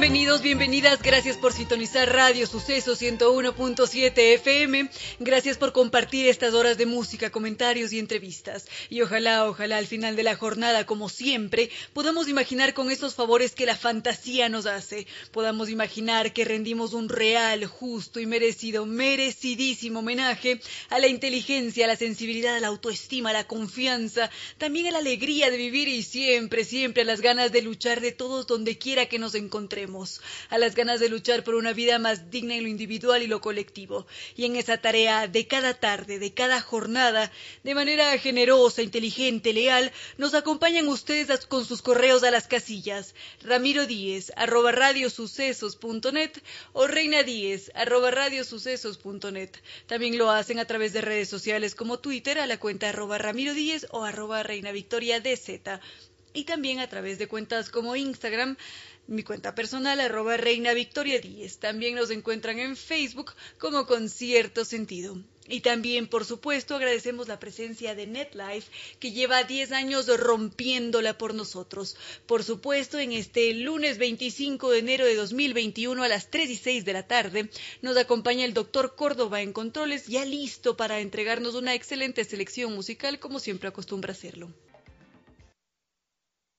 Bienvenidos, bienvenidas, gracias por sintonizar Radio Suceso 101.7 FM, gracias por compartir estas horas de música, comentarios y entrevistas. Y ojalá, ojalá al final de la jornada, como siempre, podamos imaginar con esos favores que la fantasía nos hace, podamos imaginar que rendimos un real, justo y merecido, merecidísimo homenaje a la inteligencia, a la sensibilidad, a la autoestima, a la confianza, también a la alegría de vivir y siempre, siempre a las ganas de luchar de todos donde quiera que nos encontremos a las ganas de luchar por una vida más digna en lo individual y lo colectivo. Y en esa tarea de cada tarde, de cada jornada, de manera generosa, inteligente, leal, nos acompañan ustedes con sus correos a las casillas ramiro díez arroba radiosucesos.net o reina díez arroba radiosucesos.net. También lo hacen a través de redes sociales como Twitter a la cuenta arroba ramiro díez o arroba reina victoria dz y también a través de cuentas como Instagram mi cuenta personal, arroba Reina Victoria Díez. También nos encuentran en Facebook como con cierto sentido. Y también, por supuesto, agradecemos la presencia de NetLife, que lleva 10 años rompiéndola por nosotros. Por supuesto, en este lunes 25 de enero de 2021 a las 3 y 6 de la tarde, nos acompaña el doctor Córdoba en Controles, ya listo para entregarnos una excelente selección musical, como siempre acostumbra hacerlo.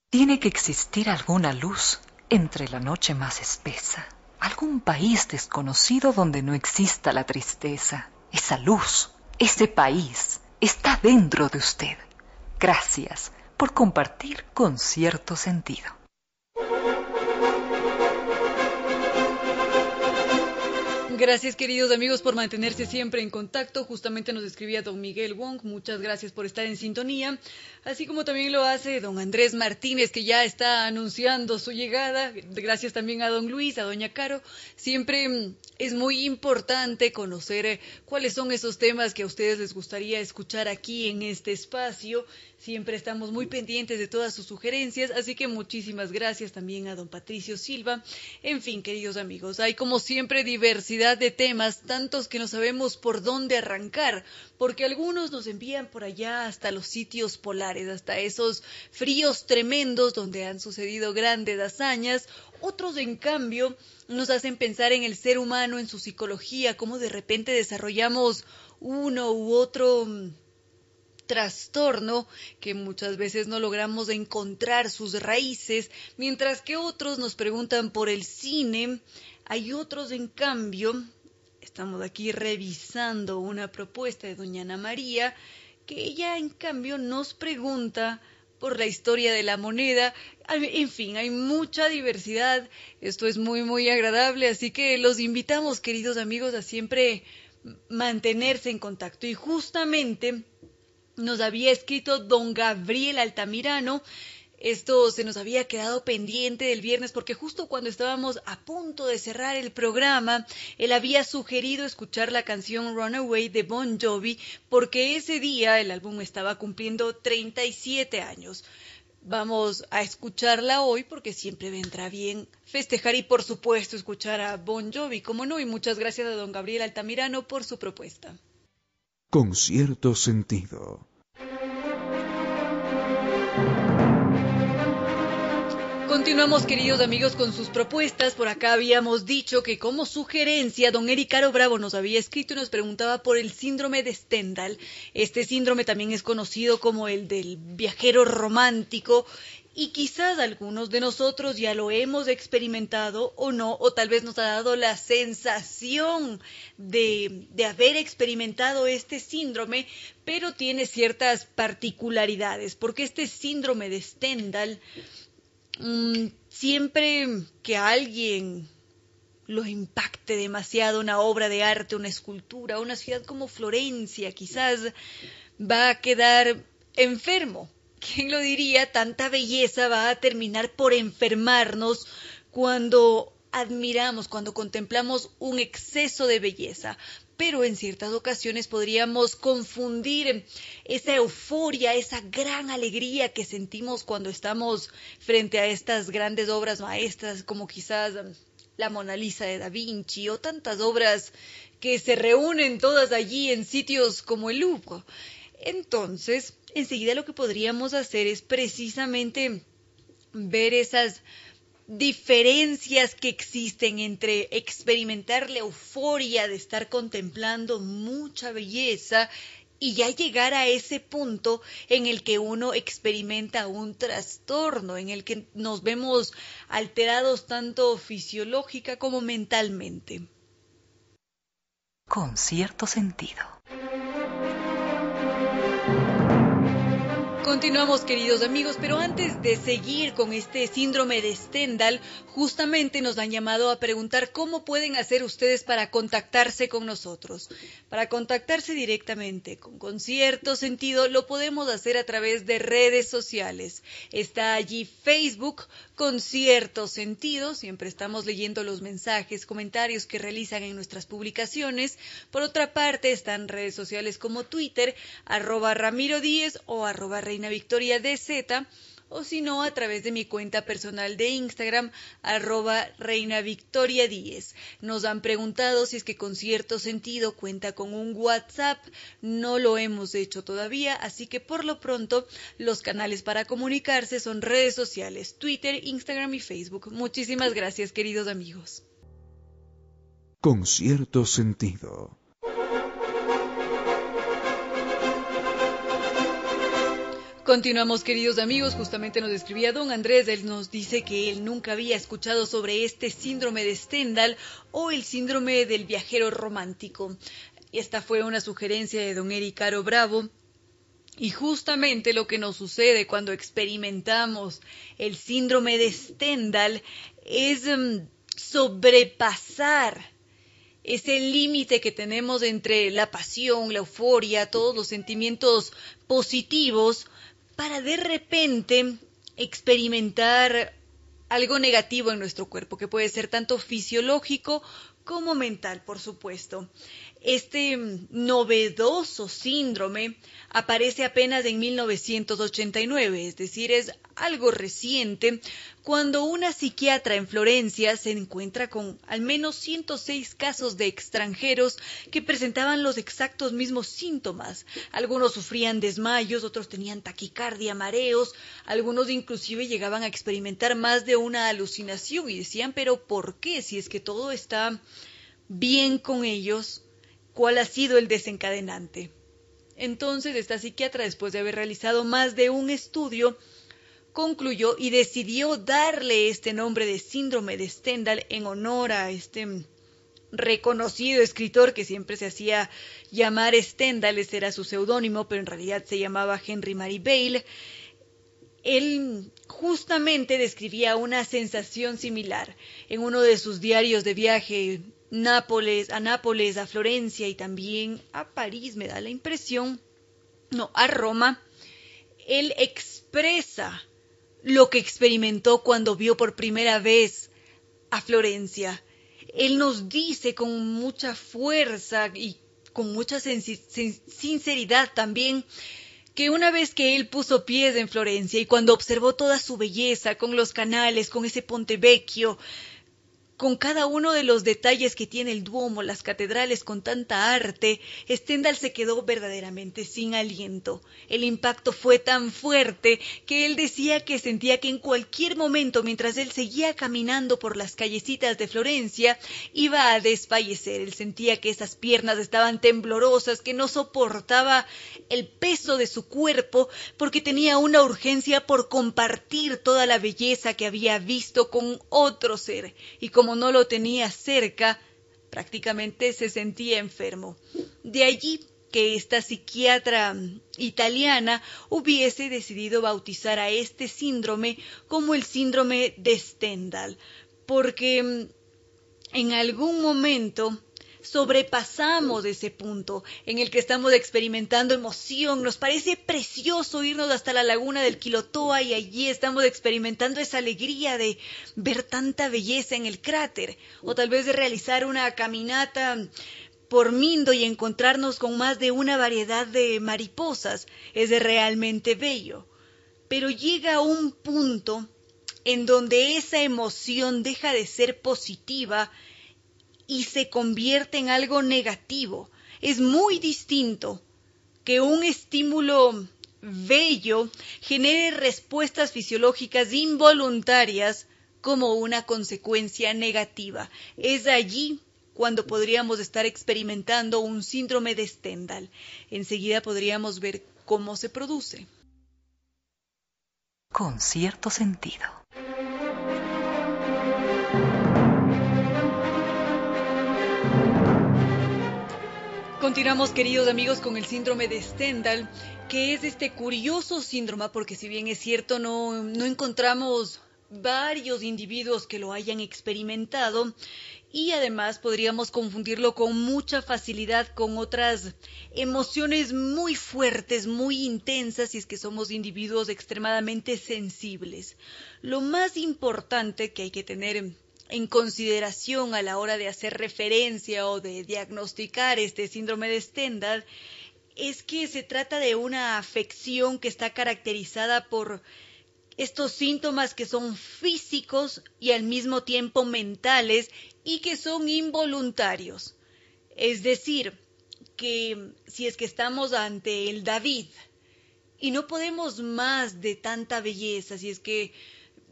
Tiene que existir alguna luz entre la noche más espesa, algún país desconocido donde no exista la tristeza. Esa luz, ese país, está dentro de usted. Gracias por compartir con cierto sentido. Gracias queridos amigos por mantenerse siempre en contacto. Justamente nos escribía don Miguel Wong. Muchas gracias por estar en sintonía. Así como también lo hace don Andrés Martínez, que ya está anunciando su llegada. Gracias también a don Luis, a doña Caro. Siempre mm, es muy importante conocer eh, cuáles son esos temas que a ustedes les gustaría escuchar aquí en este espacio. Siempre estamos muy pendientes de todas sus sugerencias, así que muchísimas gracias también a don Patricio Silva. En fin, queridos amigos, hay como siempre diversidad de temas, tantos que no sabemos por dónde arrancar, porque algunos nos envían por allá hasta los sitios polares, hasta esos fríos tremendos donde han sucedido grandes hazañas, otros en cambio nos hacen pensar en el ser humano, en su psicología, cómo de repente desarrollamos uno u otro mm, trastorno que muchas veces no logramos encontrar sus raíces, mientras que otros nos preguntan por el cine, hay otros en cambio, estamos aquí revisando una propuesta de doña Ana María, que ella en cambio nos pregunta por la historia de la moneda. En fin, hay mucha diversidad. Esto es muy, muy agradable. Así que los invitamos, queridos amigos, a siempre mantenerse en contacto. Y justamente nos había escrito don Gabriel Altamirano. Esto se nos había quedado pendiente del viernes porque justo cuando estábamos a punto de cerrar el programa, él había sugerido escuchar la canción Runaway de Bon Jovi porque ese día el álbum estaba cumpliendo 37 años. Vamos a escucharla hoy porque siempre vendrá bien festejar y por supuesto escuchar a Bon Jovi, como no, y muchas gracias a don Gabriel Altamirano por su propuesta. Con cierto sentido. Continuamos, queridos amigos, con sus propuestas. Por acá habíamos dicho que como sugerencia, don Eric Caro Bravo nos había escrito y nos preguntaba por el síndrome de Stendhal. Este síndrome también es conocido como el del viajero romántico y quizás algunos de nosotros ya lo hemos experimentado o no, o tal vez nos ha dado la sensación de, de, haber experimentado este síndrome, pero tiene ciertas particularidades, porque este síndrome de Stendhal siempre que alguien lo impacte demasiado una obra de arte, una escultura, una ciudad como Florencia, quizás va a quedar enfermo. ¿Quién lo diría? Tanta belleza va a terminar por enfermarnos cuando admiramos, cuando contemplamos un exceso de belleza, pero en ciertas ocasiones podríamos confundir esa euforia, esa gran alegría que sentimos cuando estamos frente a estas grandes obras maestras como quizás la Mona Lisa de Da Vinci o tantas obras que se reúnen todas allí en sitios como el Louvre. Entonces, enseguida lo que podríamos hacer es precisamente ver esas diferencias que existen entre experimentar la euforia de estar contemplando mucha belleza y ya llegar a ese punto en el que uno experimenta un trastorno, en el que nos vemos alterados tanto fisiológica como mentalmente. Con cierto sentido. Continuamos, queridos amigos, pero antes de seguir con este síndrome de Stendhal, justamente nos han llamado a preguntar cómo pueden hacer ustedes para contactarse con nosotros. Para contactarse directamente con Concierto Sentido lo podemos hacer a través de redes sociales. Está allí Facebook Concierto Sentido, siempre estamos leyendo los mensajes, comentarios que realizan en nuestras publicaciones. Por otra parte, están redes sociales como Twitter, arroba Ramiro Díez o arroba Reina Victoria DZ o si no a través de mi cuenta personal de Instagram, arroba Reina Victoria 10. Nos han preguntado si es que con cierto sentido cuenta con un WhatsApp. No lo hemos hecho todavía, así que por lo pronto los canales para comunicarse son redes sociales, Twitter, Instagram y Facebook. Muchísimas gracias, queridos amigos. Con cierto sentido. Continuamos, queridos amigos. Justamente nos escribía don Andrés. Él nos dice que él nunca había escuchado sobre este síndrome de Stendhal o el síndrome del viajero romántico. Esta fue una sugerencia de don Eric Caro Bravo. Y justamente lo que nos sucede cuando experimentamos el síndrome de Stendhal es mm, sobrepasar ese límite que tenemos entre la pasión, la euforia, todos los sentimientos positivos para de repente experimentar algo negativo en nuestro cuerpo, que puede ser tanto fisiológico como mental, por supuesto. Este novedoso síndrome aparece apenas en 1989, es decir, es algo reciente, cuando una psiquiatra en Florencia se encuentra con al menos 106 casos de extranjeros que presentaban los exactos mismos síntomas. Algunos sufrían desmayos, otros tenían taquicardia, mareos, algunos inclusive llegaban a experimentar más de una alucinación y decían, pero ¿por qué? Si es que todo está bien con ellos, ¿cuál ha sido el desencadenante? Entonces, esta psiquiatra, después de haber realizado más de un estudio, concluyó y decidió darle este nombre de síndrome de Stendhal en honor a este reconocido escritor que siempre se hacía llamar Stendhal, ese era su seudónimo, pero en realidad se llamaba Henry Mary Bale. Él justamente describía una sensación similar en uno de sus diarios de viaje Nápoles, a Nápoles, a Florencia y también a París, me da la impresión, no, a Roma, él expresa lo que experimentó cuando vio por primera vez a Florencia. Él nos dice con mucha fuerza y con mucha sinceridad también que una vez que él puso pies en Florencia y cuando observó toda su belleza con los canales, con ese Ponte Vecchio, con cada uno de los detalles que tiene el Duomo, las catedrales con tanta arte, Stendhal se quedó verdaderamente sin aliento. El impacto fue tan fuerte que él decía que sentía que en cualquier momento, mientras él seguía caminando por las callecitas de Florencia, iba a desfallecer. Él sentía que esas piernas estaban temblorosas, que no soportaba el peso de su cuerpo, porque tenía una urgencia por compartir toda la belleza que había visto con otro ser. Y como no lo tenía cerca, prácticamente se sentía enfermo. De allí que esta psiquiatra italiana hubiese decidido bautizar a este síndrome como el síndrome de Stendhal, porque mm, en algún momento sobrepasamos ese punto en el que estamos experimentando emoción. Nos parece precioso irnos hasta la laguna del Quilotoa y allí estamos experimentando esa alegría de ver tanta belleza en el cráter o tal vez de realizar una caminata por Mindo y encontrarnos con más de una variedad de mariposas. Es realmente bello. Pero llega un punto en donde esa emoción deja de ser positiva y se convierte en algo negativo. Es muy distinto que un estímulo bello genere respuestas fisiológicas involuntarias como una consecuencia negativa. Es allí cuando podríamos estar experimentando un síndrome de Stendhal. Enseguida podríamos ver cómo se produce. Con cierto sentido. Continuamos, queridos amigos, con el síndrome de Stendhal, que es este curioso síndrome, porque si bien es cierto, no, no encontramos varios individuos que lo hayan experimentado y además podríamos confundirlo con mucha facilidad con otras emociones muy fuertes, muy intensas, si es que somos individuos extremadamente sensibles. Lo más importante que hay que tener en consideración a la hora de hacer referencia o de diagnosticar este síndrome de Stendhal es que se trata de una afección que está caracterizada por estos síntomas que son físicos y al mismo tiempo mentales y que son involuntarios. Es decir, que si es que estamos ante el David y no podemos más de tanta belleza, si es que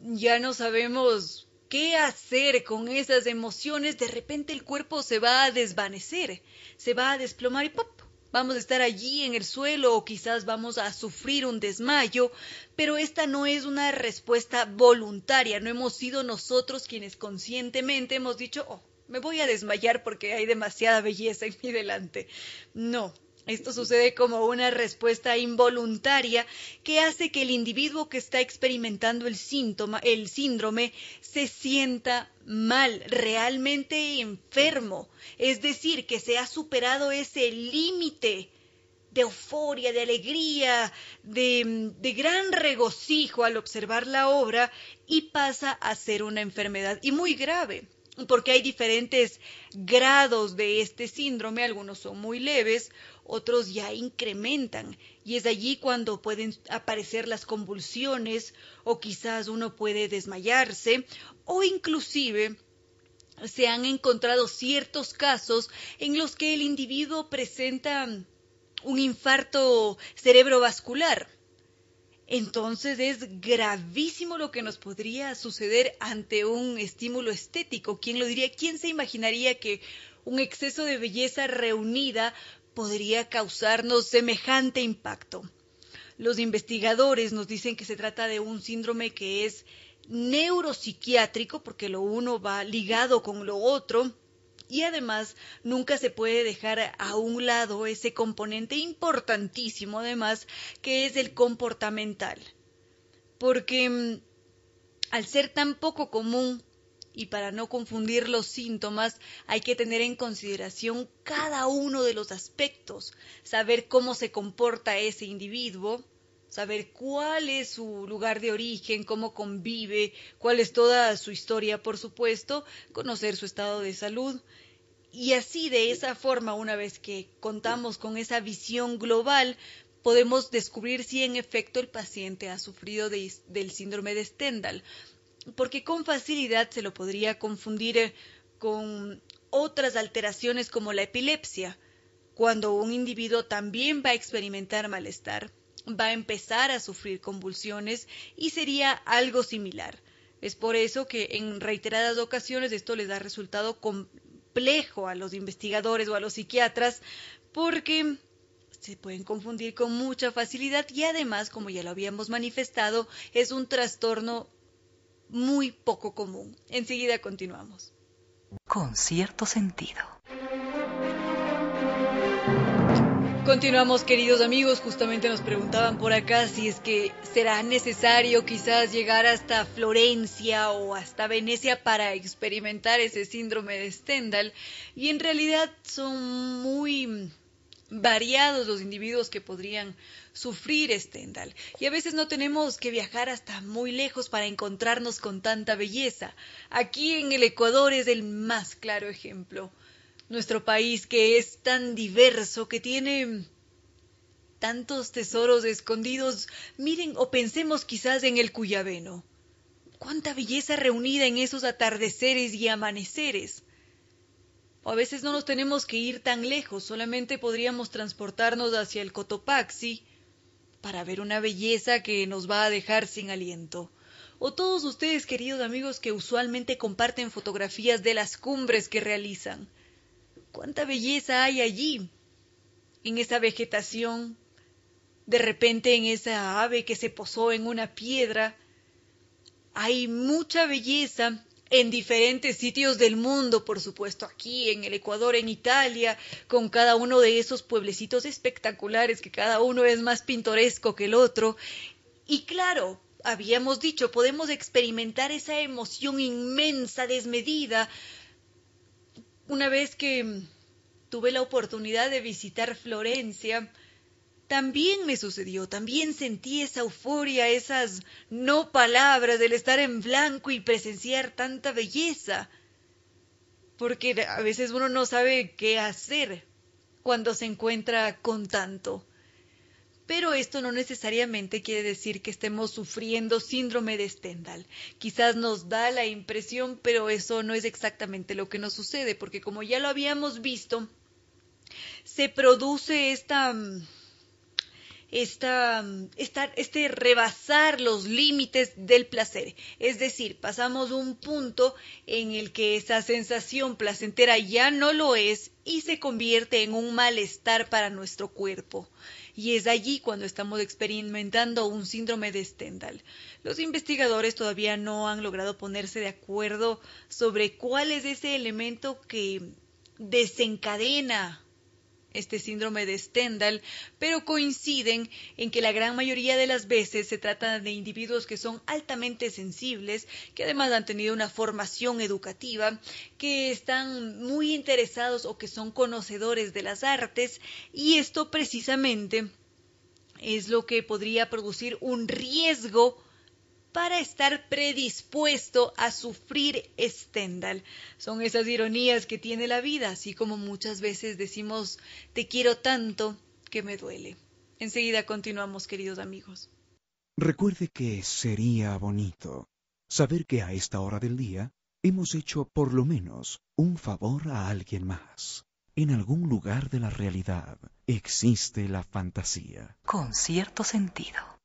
ya no sabemos qué hacer con esas emociones, de repente el cuerpo se va a desvanecer, se va a desplomar y ¡pop! Vamos a estar allí en el suelo o quizás vamos a sufrir un desmayo, pero esta no es una respuesta voluntaria, no hemos sido nosotros quienes conscientemente hemos dicho, oh, me voy a desmayar porque hay demasiada belleza en mi delante. No, esto sucede como una respuesta involuntaria que hace que el individuo que está experimentando el síntoma, el síndrome, se sienta mal, realmente enfermo. Es decir, que se ha superado ese límite de euforia, de alegría, de, de, gran regocijo al observar la obra y pasa a ser una enfermedad y muy grave porque hay diferentes grados de este síndrome, algunos son muy leves, otros ya incrementan y es allí cuando pueden aparecer las convulsiones o quizás uno puede desmayarse o inclusive se han encontrado ciertos casos en los que el individuo presenta un infarto cerebrovascular. Entonces es gravísimo lo que nos podría suceder ante un estímulo estético. ¿Quién lo diría? ¿Quién se imaginaría que un exceso de belleza reunida podría causarnos semejante impacto. Los investigadores nos dicen que se trata de un síndrome que es neuropsiquiátrico porque lo uno va ligado con lo otro y además nunca se puede dejar a un lado ese componente importantísimo además que es el comportamental. Porque mm, al ser tan poco común y para no confundir los síntomas hay que tener en consideración cada uno de los aspectos, saber cómo se comporta ese individuo, saber cuál es su lugar de origen, cómo convive, cuál es toda su historia, por supuesto, conocer su estado de salud. Y así, de esa forma, una vez que contamos con esa visión global, podemos descubrir si en efecto el paciente ha sufrido del síndrome de Stendhal porque con facilidad se lo podría confundir eh, con otras alteraciones como la epilepsia, cuando un individuo también va a experimentar malestar, va a empezar a sufrir convulsiones y sería algo similar. Es por eso que en reiteradas ocasiones esto les da resultado complejo a los investigadores o a los psiquiatras porque se pueden confundir con mucha facilidad y además, como ya lo habíamos manifestado, es un trastorno muy poco común. Enseguida continuamos. Con cierto sentido. Continuamos, queridos amigos. Justamente nos preguntaban por acá si es que será necesario quizás llegar hasta Florencia o hasta Venecia para experimentar ese síndrome de Stendhal. Y en realidad son muy variados los individuos que podrían sufrir Stendhal. Y a veces no tenemos que viajar hasta muy lejos para encontrarnos con tanta belleza. Aquí en el Ecuador es el más claro ejemplo nuestro país que es tan diverso, que tiene tantos tesoros escondidos, miren o pensemos quizás en el Cuyabeno. Cuánta belleza reunida en esos atardeceres y amaneceres. O a veces no nos tenemos que ir tan lejos, solamente podríamos transportarnos hacia el Cotopaxi para ver una belleza que nos va a dejar sin aliento. O todos ustedes, queridos amigos, que usualmente comparten fotografías de las cumbres que realizan cuánta belleza hay allí, en esa vegetación, de repente en esa ave que se posó en una piedra. Hay mucha belleza en diferentes sitios del mundo, por supuesto, aquí en el Ecuador, en Italia, con cada uno de esos pueblecitos espectaculares, que cada uno es más pintoresco que el otro. Y claro, habíamos dicho, podemos experimentar esa emoción inmensa, desmedida, una vez que tuve la oportunidad de visitar Florencia, también me sucedió, también sentí esa euforia, esas no palabras del estar en blanco y presenciar tanta belleza, porque a veces uno no sabe qué hacer cuando se encuentra con tanto. Pero esto no necesariamente quiere decir que estemos sufriendo síndrome de Stendhal. Quizás nos da la impresión, pero eso no es exactamente lo que nos sucede, porque como ya lo habíamos visto, se produce esta este rebasar los límites del placer. Es decir, pasamos un punto en el que esa sensación placentera ya no lo es y se convierte en un malestar para nuestro cuerpo y es allí cuando estamos experimentando un síndrome de Stendhal. Los investigadores todavía no han logrado ponerse de acuerdo sobre cuál es ese elemento que desencadena este síndrome de Stendhal, pero coinciden en que la gran mayoría de las veces se trata de individuos que son altamente sensibles, que además han tenido una formación educativa, que están muy interesados o que son conocedores de las artes, y esto precisamente es lo que podría producir un riesgo para estar predispuesto a sufrir Stendhal. Son esas ironías que tiene la vida, así como muchas veces decimos te quiero tanto que me duele. Enseguida continuamos, queridos amigos. Recuerde que sería bonito saber que a esta hora del día hemos hecho por lo menos un favor a alguien más. En algún lugar de la realidad existe la fantasía. Con cierto sentido.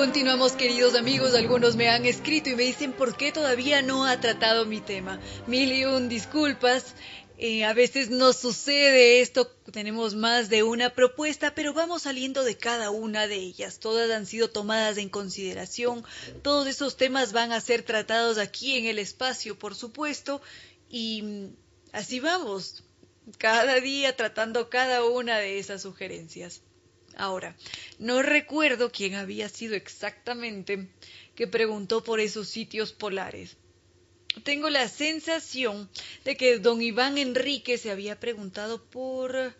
Continuamos queridos amigos, algunos me han escrito y me dicen por qué todavía no ha tratado mi tema. Mil y un disculpas, eh, a veces nos sucede esto, tenemos más de una propuesta, pero vamos saliendo de cada una de ellas. Todas han sido tomadas en consideración, todos esos temas van a ser tratados aquí en el espacio, por supuesto, y así vamos, cada día tratando cada una de esas sugerencias. Ahora, no recuerdo quién había sido exactamente que preguntó por esos sitios polares. Tengo la sensación de que don Iván Enrique se había preguntado por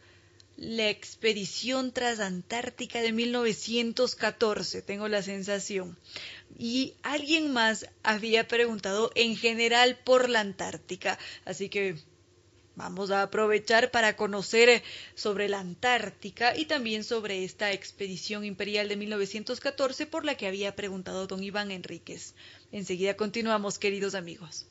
la expedición transantártica de 1914, tengo la sensación. Y alguien más había preguntado en general por la Antártica, así que Vamos a aprovechar para conocer sobre la Antártica y también sobre esta expedición imperial de 1914 por la que había preguntado don Iván Enríquez. Enseguida continuamos, queridos amigos.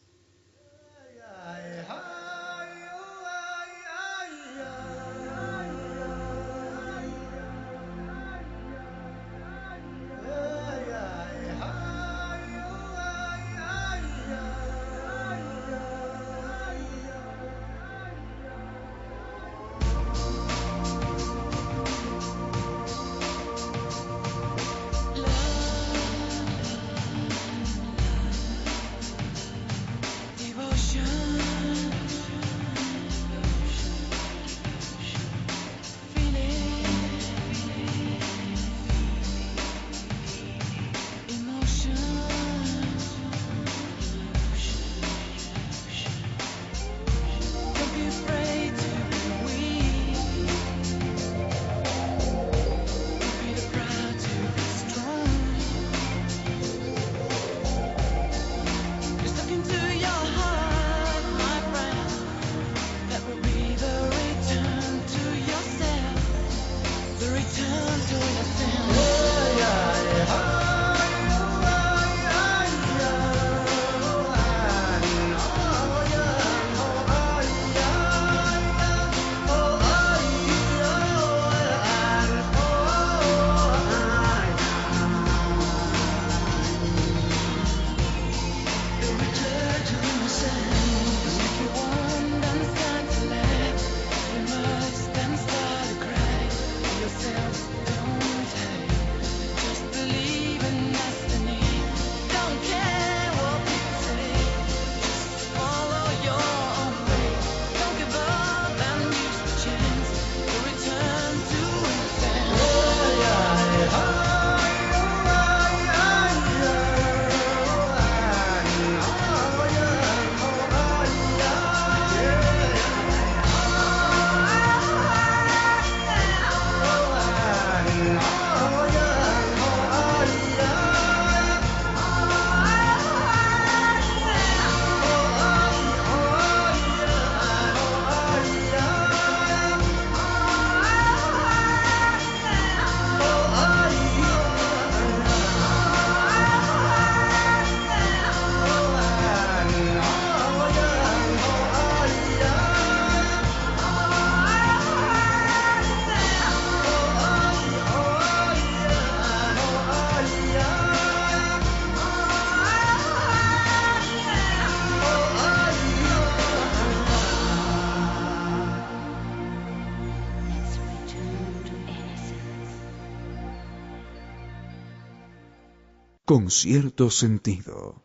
Con cierto sentido.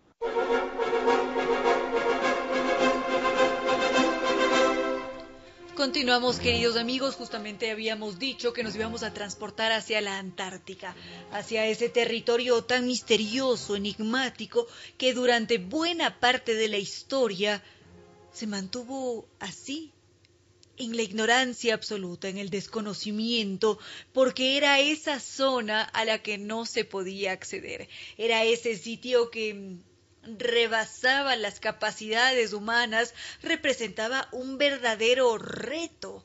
Continuamos, queridos amigos. Justamente habíamos dicho que nos íbamos a transportar hacia la Antártica, hacia ese territorio tan misterioso, enigmático, que durante buena parte de la historia se mantuvo así, en la ignorancia absoluta, en el desconocimiento, porque era esa zona a la que no se podía acceder. Era ese sitio que rebasaba las capacidades humanas, representaba un verdadero reto.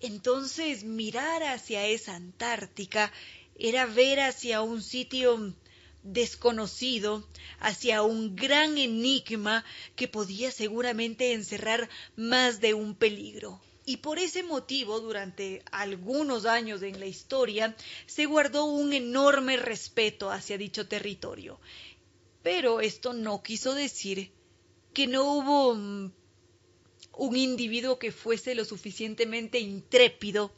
Entonces mirar hacia esa Antártica era ver hacia un sitio desconocido, hacia un gran enigma que podía seguramente encerrar más de un peligro. Y por ese motivo, durante algunos años en la historia, se guardó un enorme respeto hacia dicho territorio. Pero esto no quiso decir que no hubo mm, un individuo que fuese lo suficientemente intrépido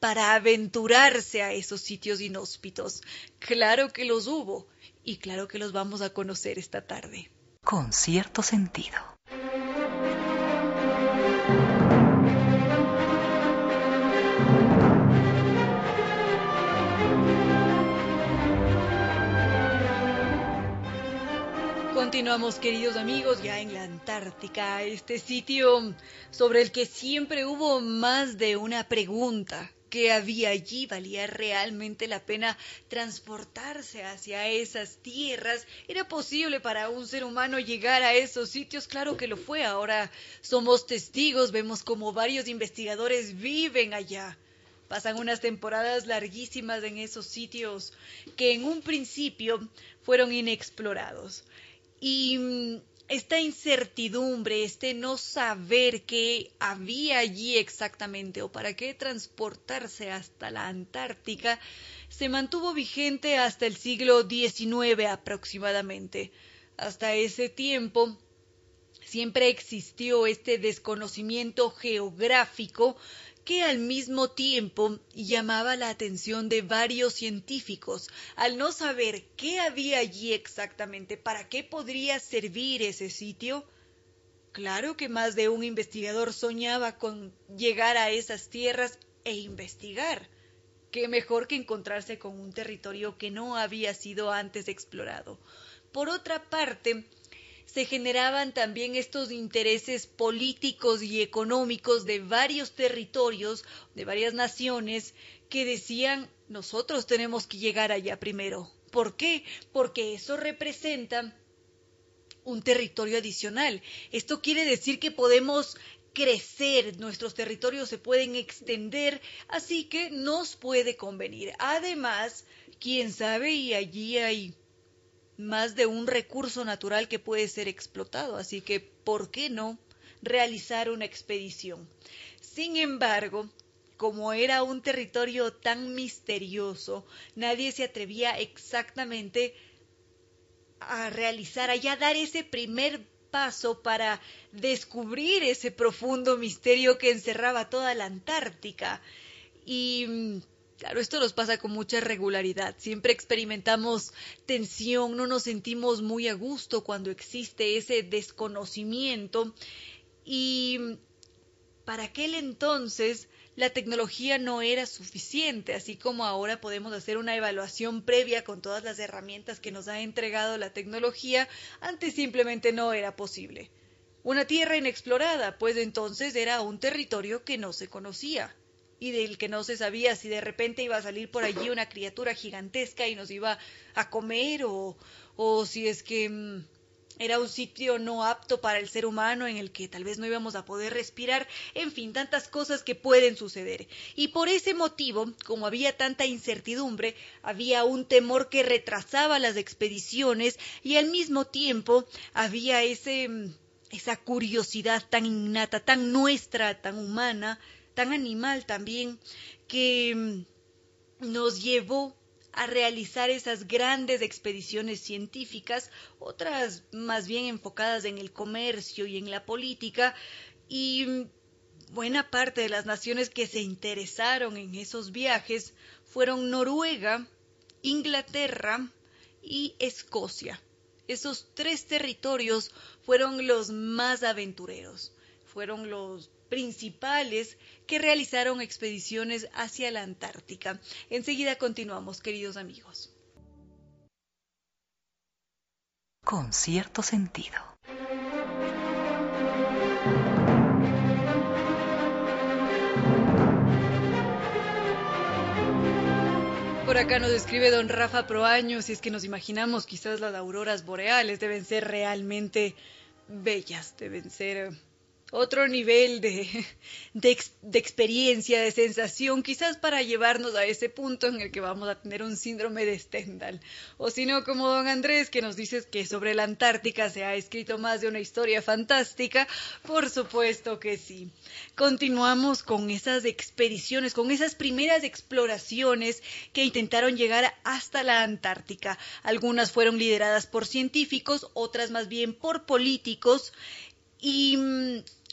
para aventurarse a esos sitios inhóspitos. Claro que los hubo y claro que los vamos a conocer esta tarde. Con cierto sentido. Continuamos, queridos amigos, ya en la Antártica, este sitio sobre el que siempre hubo más de una pregunta. ¿Qué había allí? ¿Valía realmente la pena transportarse hacia esas tierras? ¿Era posible para un ser humano llegar a esos sitios? Claro que lo fue. Ahora somos testigos, vemos como varios investigadores viven allá. Pasan unas temporadas larguísimas en esos sitios que en un principio fueron inexplorados. Y mm, esta incertidumbre, este no saber qué había allí exactamente o para qué transportarse hasta la Antártica, se mantuvo vigente hasta el siglo XIX aproximadamente. Hasta ese tiempo, siempre existió este desconocimiento geográfico que al mismo tiempo llamaba la atención de varios científicos al no saber qué había allí exactamente, para qué podría servir ese sitio. Claro que más de un investigador soñaba con llegar a esas tierras e investigar. Qué mejor que encontrarse con un territorio que no había sido antes explorado. Por otra parte, se generaban también estos intereses políticos y económicos de varios territorios, de varias naciones, que decían nosotros tenemos que llegar allá primero. ¿Por qué? Porque eso representa un territorio adicional. Esto quiere decir que podemos crecer, nuestros territorios se pueden extender, así que nos puede convenir. Además, quién sabe, y allí hay más de un recurso natural que puede ser explotado, así que ¿por qué no realizar una expedición? Sin embargo, como era un territorio tan misterioso, nadie se atrevía exactamente a realizar allá, dar ese primer paso para descubrir ese profundo misterio que encerraba toda la Antártica. Y mm, Claro, esto nos pasa con mucha regularidad. Siempre experimentamos tensión, no nos sentimos muy a gusto cuando existe ese desconocimiento. Y para aquel entonces la tecnología no era suficiente, así como ahora podemos hacer una evaluación previa con todas las herramientas que nos ha entregado la tecnología, antes simplemente no era posible. Una tierra inexplorada, pues entonces era un territorio que no se conocía y del que no se sabía si de repente iba a salir por allí una criatura gigantesca y nos iba a comer o, o si es que mm, era un sitio no apto para el ser humano en el que tal vez no íbamos a poder respirar, en fin, tantas cosas que pueden suceder. Y por ese motivo, como había tanta incertidumbre, había un temor que retrasaba las expediciones y al mismo tiempo había ese mm, esa curiosidad tan innata, tan nuestra, tan humana, tan animal también, que mm, nos llevó a realizar esas grandes expediciones científicas, otras más bien enfocadas en el comercio y en la política, y mm, buena parte de las naciones que se interesaron en esos viajes fueron Noruega, Inglaterra y Escocia. Esos tres territorios fueron los más aventureros, fueron los principales que realizaron expediciones hacia la Antártica. Enseguida continuamos, queridos amigos. Con cierto sentido. Por acá nos describe don Rafa Proaño, si es que nos imaginamos quizás las auroras boreales deben ser realmente bellas, deben ser otro nivel de, de, experiencia, de sensación, quizás para llevarnos a ese punto en el que vamos a tener un síndrome de Stendhal. O si no, como don Andrés, que nos dices que sobre la Antártica se ha escrito más de una historia fantástica, por supuesto que sí. Continuamos con esas expediciones, con esas primeras exploraciones que intentaron llegar hasta la Antártica. Algunas fueron lideradas por científicos, otras más bien por políticos. Y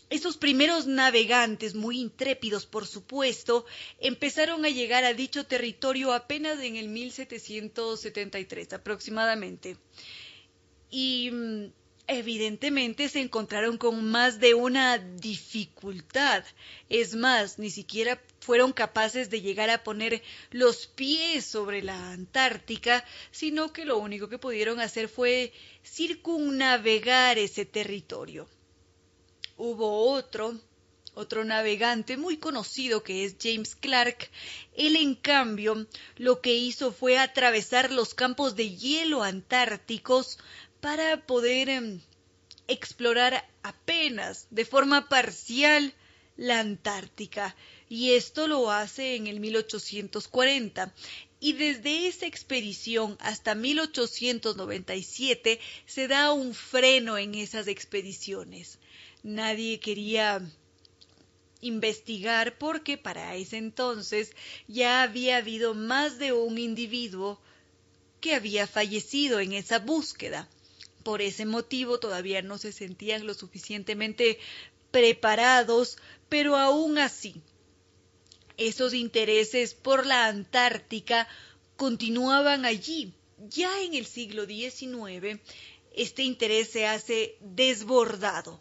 esos primeros navegantes, muy intrépidos por supuesto, empezaron a llegar a dicho territorio apenas en el 1773 aproximadamente. Y mm, evidentemente se encontraron con más de una dificultad. Es más, ni siquiera fueron capaces de llegar a poner los pies sobre la Antártica, sino que lo único que pudieron hacer fue circunnavegar ese territorio hubo otro, otro navegante muy conocido que es James Clark. Él, en cambio, lo que hizo fue atravesar los campos de hielo antárticos para poder em, explorar apenas de forma parcial la Antártica. Y esto lo hace en el 1840 y desde esa expedición hasta 1897 se da un freno en esas expediciones nadie quería investigar porque para ese entonces ya había habido más de un individuo que había fallecido en esa búsqueda. Por ese motivo todavía no se sentían lo suficientemente preparados, pero aún así, esos intereses por la Antártica continuaban allí. Ya en el siglo XIX, este interés se hace desbordado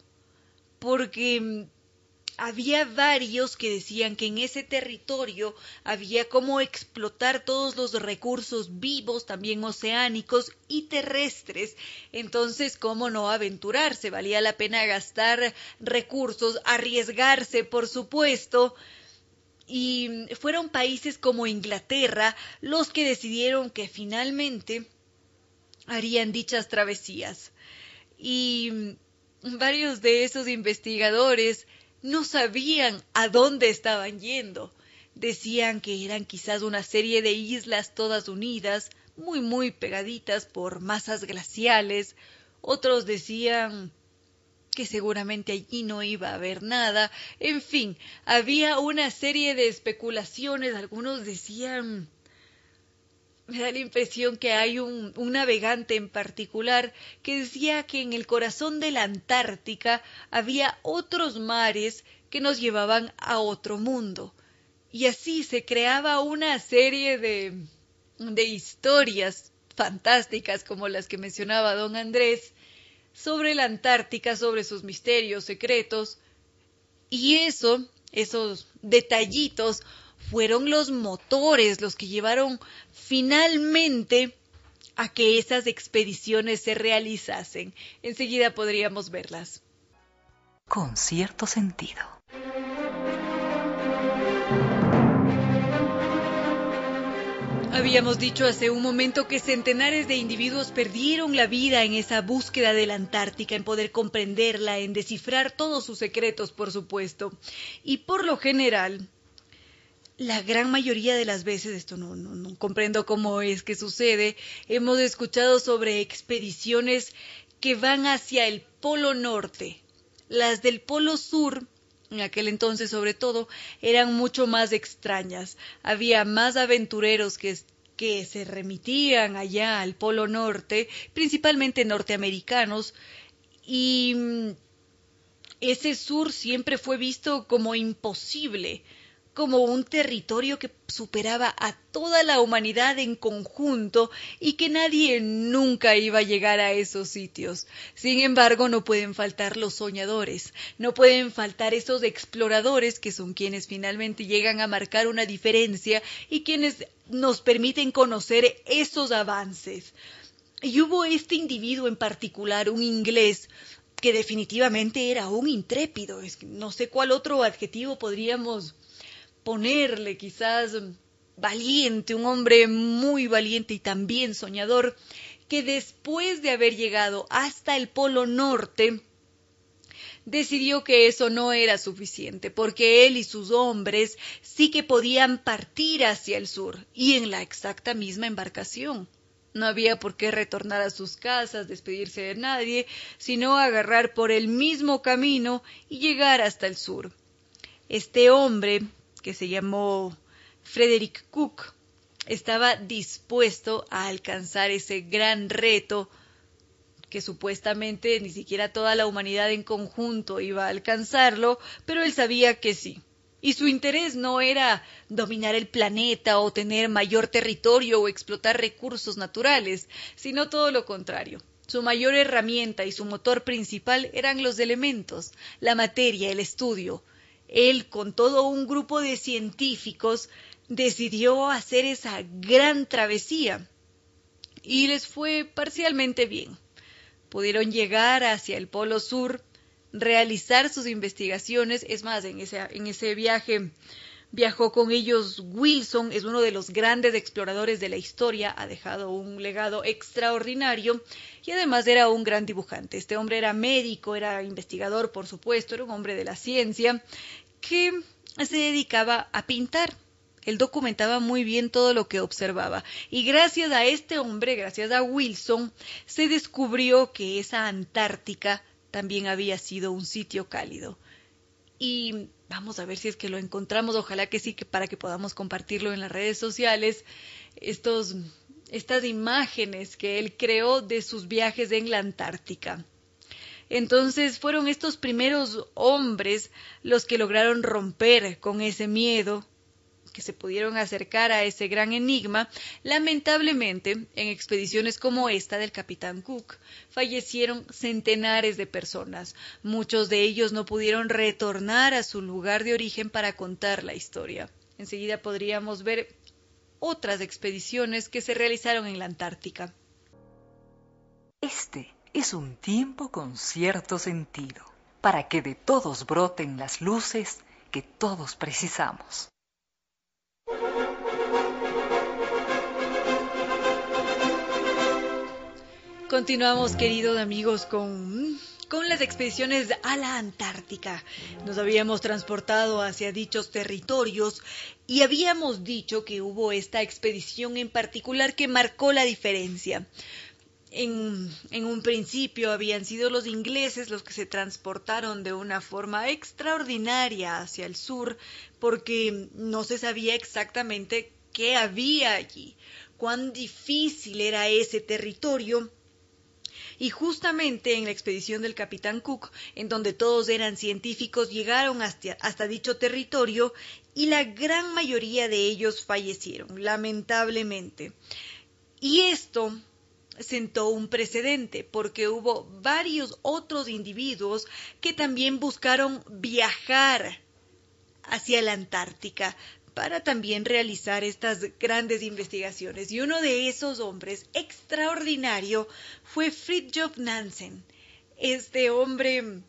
porque mm, había varios que decían que en ese territorio había como explotar todos los recursos vivos, también oceánicos y terrestres. Entonces, ¿cómo no aventurarse? Valía la pena gastar recursos, arriesgarse, por supuesto. Y mm, fueron países como Inglaterra los que decidieron que finalmente harían dichas travesías. Y mm, varios de esos investigadores no sabían a dónde estaban yendo. Decían que eran quizás una serie de islas todas unidas, muy muy pegaditas por masas glaciales. Otros decían que seguramente allí no iba a haber nada. En fin, había una serie de especulaciones. Algunos decían me da la impresión que hay un, navegante en particular que decía que en el corazón de la Antártica había otros mares que nos llevaban a otro mundo. Y así se creaba una serie de, de historias fantásticas como las que mencionaba don Andrés sobre la Antártica, sobre sus misterios secretos. Y eso, esos detallitos, fueron los motores los que llevaron finalmente a que esas expediciones se realizasen. Enseguida podríamos verlas. Con cierto sentido. Habíamos dicho hace un momento que centenares de individuos perdieron la vida en esa búsqueda de la Antártica, en poder comprenderla, en descifrar todos sus secretos, por supuesto. Y por lo general, la gran mayoría de las veces, esto no, no, comprendo cómo es que sucede, hemos escuchado sobre expediciones que van hacia el Polo Norte. Las del Polo Sur, en aquel entonces sobre todo, eran mucho más extrañas. Había más aventureros que, que se remitían allá al Polo Norte, principalmente norteamericanos, y mm, ese sur siempre fue visto como imposible como un territorio que superaba a toda la humanidad en conjunto y que nadie nunca iba a llegar a esos sitios. Sin embargo, no pueden faltar los soñadores, no pueden faltar esos exploradores que son quienes finalmente llegan a marcar una diferencia y quienes nos permiten conocer esos avances. Y hubo este individuo en particular, un inglés, que definitivamente era un intrépido. No sé cuál otro adjetivo podríamos ponerle, quizás valiente, un hombre muy valiente y también soñador, que después de haber llegado hasta el Polo Norte, decidió que eso no era suficiente, porque él y sus hombres sí que podían partir hacia el sur y en la exacta misma embarcación. No había por qué retornar a sus casas, despedirse de nadie, sino agarrar por el mismo camino y llegar hasta el sur. Este hombre, que se llamó Frederick Cook, estaba dispuesto a alcanzar ese gran reto que supuestamente ni siquiera toda la humanidad en conjunto iba a alcanzarlo, pero él sabía que sí. Y su interés no era dominar el planeta o tener mayor territorio o explotar recursos naturales, sino todo lo contrario. Su mayor herramienta y su motor principal eran los elementos, la materia, el estudio. Él, con todo un grupo de científicos, decidió hacer esa gran travesía. Y les fue parcialmente bien. Pudieron llegar hacia el Polo Sur, realizar sus investigaciones. Es más, en ese, en ese viaje viajó con ellos Wilson, es uno de los grandes exploradores de la historia, ha dejado un legado extraordinario y además era un gran dibujante. Este hombre era médico, era investigador, por supuesto, era un hombre de la ciencia que se dedicaba a pintar. Él documentaba muy bien todo lo que observaba. Y gracias a este hombre, gracias a Wilson, se descubrió que esa Antártica también había sido un sitio cálido. Y vamos a ver si es que lo encontramos, ojalá que sí, que para que podamos compartirlo en las redes sociales, estos, estas imágenes que él creó de sus viajes en la Antártica. Entonces fueron estos primeros hombres los que lograron romper con ese miedo, que se pudieron acercar a ese gran enigma, lamentablemente, en expediciones como esta del capitán Cook, fallecieron centenares de personas. Muchos de ellos no pudieron retornar a su lugar de origen para contar la historia. Enseguida podríamos ver otras expediciones que se realizaron en la Antártica. Este es un tiempo con cierto sentido, para que de todos broten las luces que todos precisamos. Continuamos, queridos amigos, con, con las expediciones a la Antártica. Nos habíamos transportado hacia dichos territorios y habíamos dicho que hubo esta expedición en particular que marcó la diferencia. En, un principio habían sido los ingleses los que se transportaron de una forma extraordinaria hacia el sur porque no se sabía exactamente qué había allí, cuán difícil era ese territorio y justamente en la expedición del capitán Cook, en donde todos eran científicos, llegaron hasta dicho territorio y la gran mayoría de ellos fallecieron, lamentablemente. Y esto sentó un precedente porque hubo varios otros individuos que también buscaron viajar hacia la Antártica, para también realizar estas grandes investigaciones. Y uno de esos hombres extraordinario fue Fridtjof Nansen, este hombre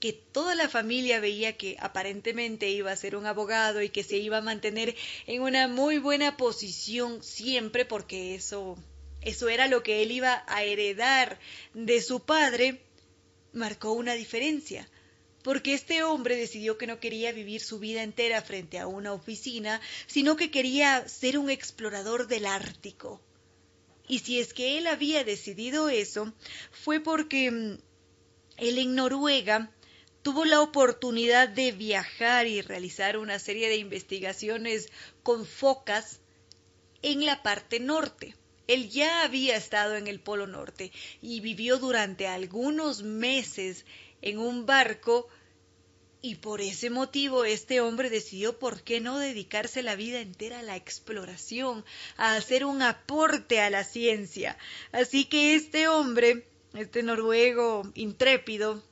que toda la familia veía que aparentemente iba a ser un abogado y que se iba a mantener en una muy buena posición siempre porque eso eso era lo que él iba a heredar de su padre, marcó una diferencia porque este hombre decidió que no quería vivir su vida entera frente a una oficina, sino que quería ser un explorador del Ártico. Y si es que él había decidido eso, fue porque mm, él en Noruega tuvo la oportunidad de viajar y realizar una serie de investigaciones con focas en la parte norte. Él ya había estado en el Polo Norte y vivió durante algunos meses en un barco Y por ese motivo este hombre decidió por qué no dedicarse la vida entera a la exploración, a hacer un aporte a la ciencia. Así que este hombre, este noruego intrépido,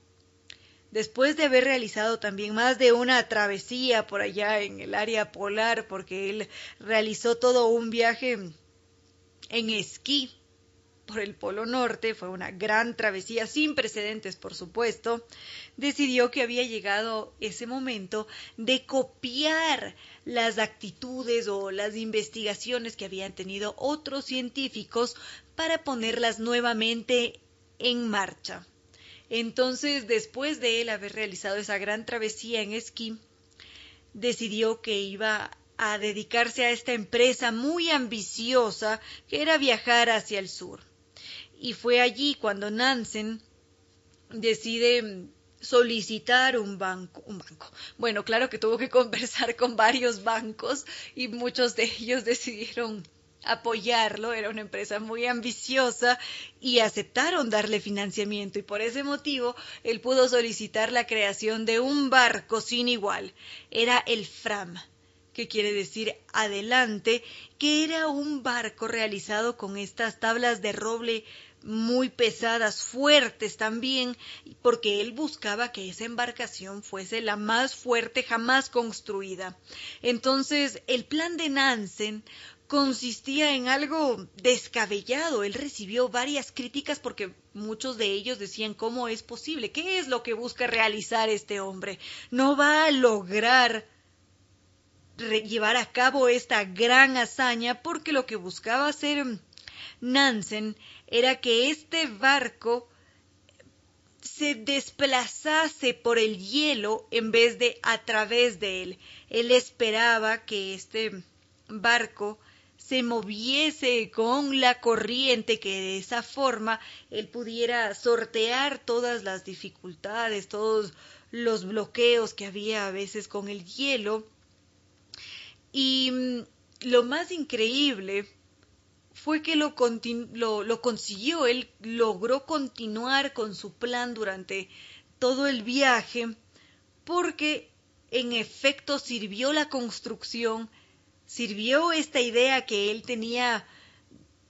después de haber realizado también más de una travesía por allá en el área polar, porque él realizó todo un viaje en esquí por el Polo Norte, fue una gran travesía sin precedentes, por supuesto, decidió que había llegado ese momento de copiar las actitudes o las investigaciones que habían tenido otros científicos para ponerlas nuevamente en marcha. Entonces, después de él haber realizado esa gran travesía en esquí, decidió que iba a dedicarse a esta empresa muy ambiciosa que era viajar hacia el sur y fue allí cuando Nansen decide solicitar un banco, un banco. Bueno, claro que tuvo que conversar con varios bancos y muchos de ellos decidieron apoyarlo, era una empresa muy ambiciosa y aceptaron darle financiamiento y por ese motivo él pudo solicitar la creación de un barco sin igual. Era el Fram, que quiere decir adelante, que era un barco realizado con estas tablas de roble muy pesadas, fuertes también, porque él buscaba que esa embarcación fuese la más fuerte jamás construida. Entonces, el plan de Nansen consistía en algo descabellado. Él recibió varias críticas porque muchos de ellos decían cómo es posible, qué es lo que busca realizar este hombre. No va a lograr llevar a cabo esta gran hazaña porque lo que buscaba hacer Nansen era que este barco se desplazase por el hielo en vez de a través de él. Él esperaba que este barco se moviese con la corriente, que de esa forma él pudiera sortear todas las dificultades, todos los bloqueos que había a veces con el hielo. Y mm, lo más increíble fue que lo, lo, consiguió, él logró continuar con su plan durante todo el viaje, porque en efecto sirvió la construcción, sirvió esta idea que él tenía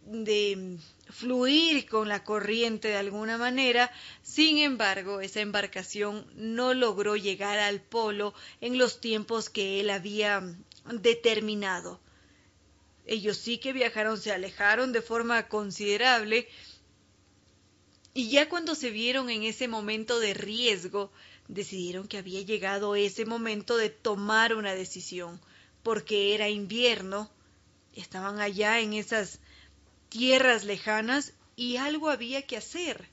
de fluir con la corriente de alguna manera, sin embargo, esa embarcación no logró llegar al polo en los tiempos que él había determinado. Ellos sí que viajaron, se alejaron de forma considerable y ya cuando se vieron en ese momento de riesgo, decidieron que había llegado ese momento de tomar una decisión, porque era invierno, estaban allá en esas tierras lejanas y algo había que hacer.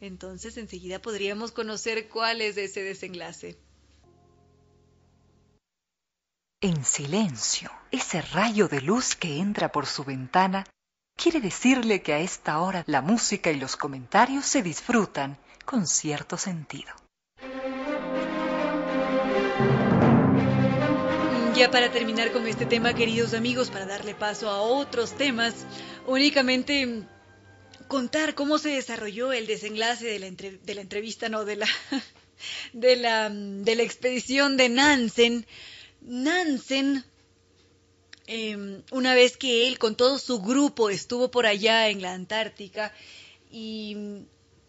Entonces enseguida podríamos conocer cuál es ese desenlace. En silencio, ese rayo de luz que entra por su ventana quiere decirle que a esta hora la música y los comentarios se disfrutan con cierto sentido. Ya para terminar con este tema, queridos amigos, para darle paso a otros temas, únicamente contar cómo se desarrolló el desenlace de la, de la entrevista, no, de la, de la, de la expedición de Nansen Nansen, em, una vez que él con todo su grupo estuvo por allá en la Antártica y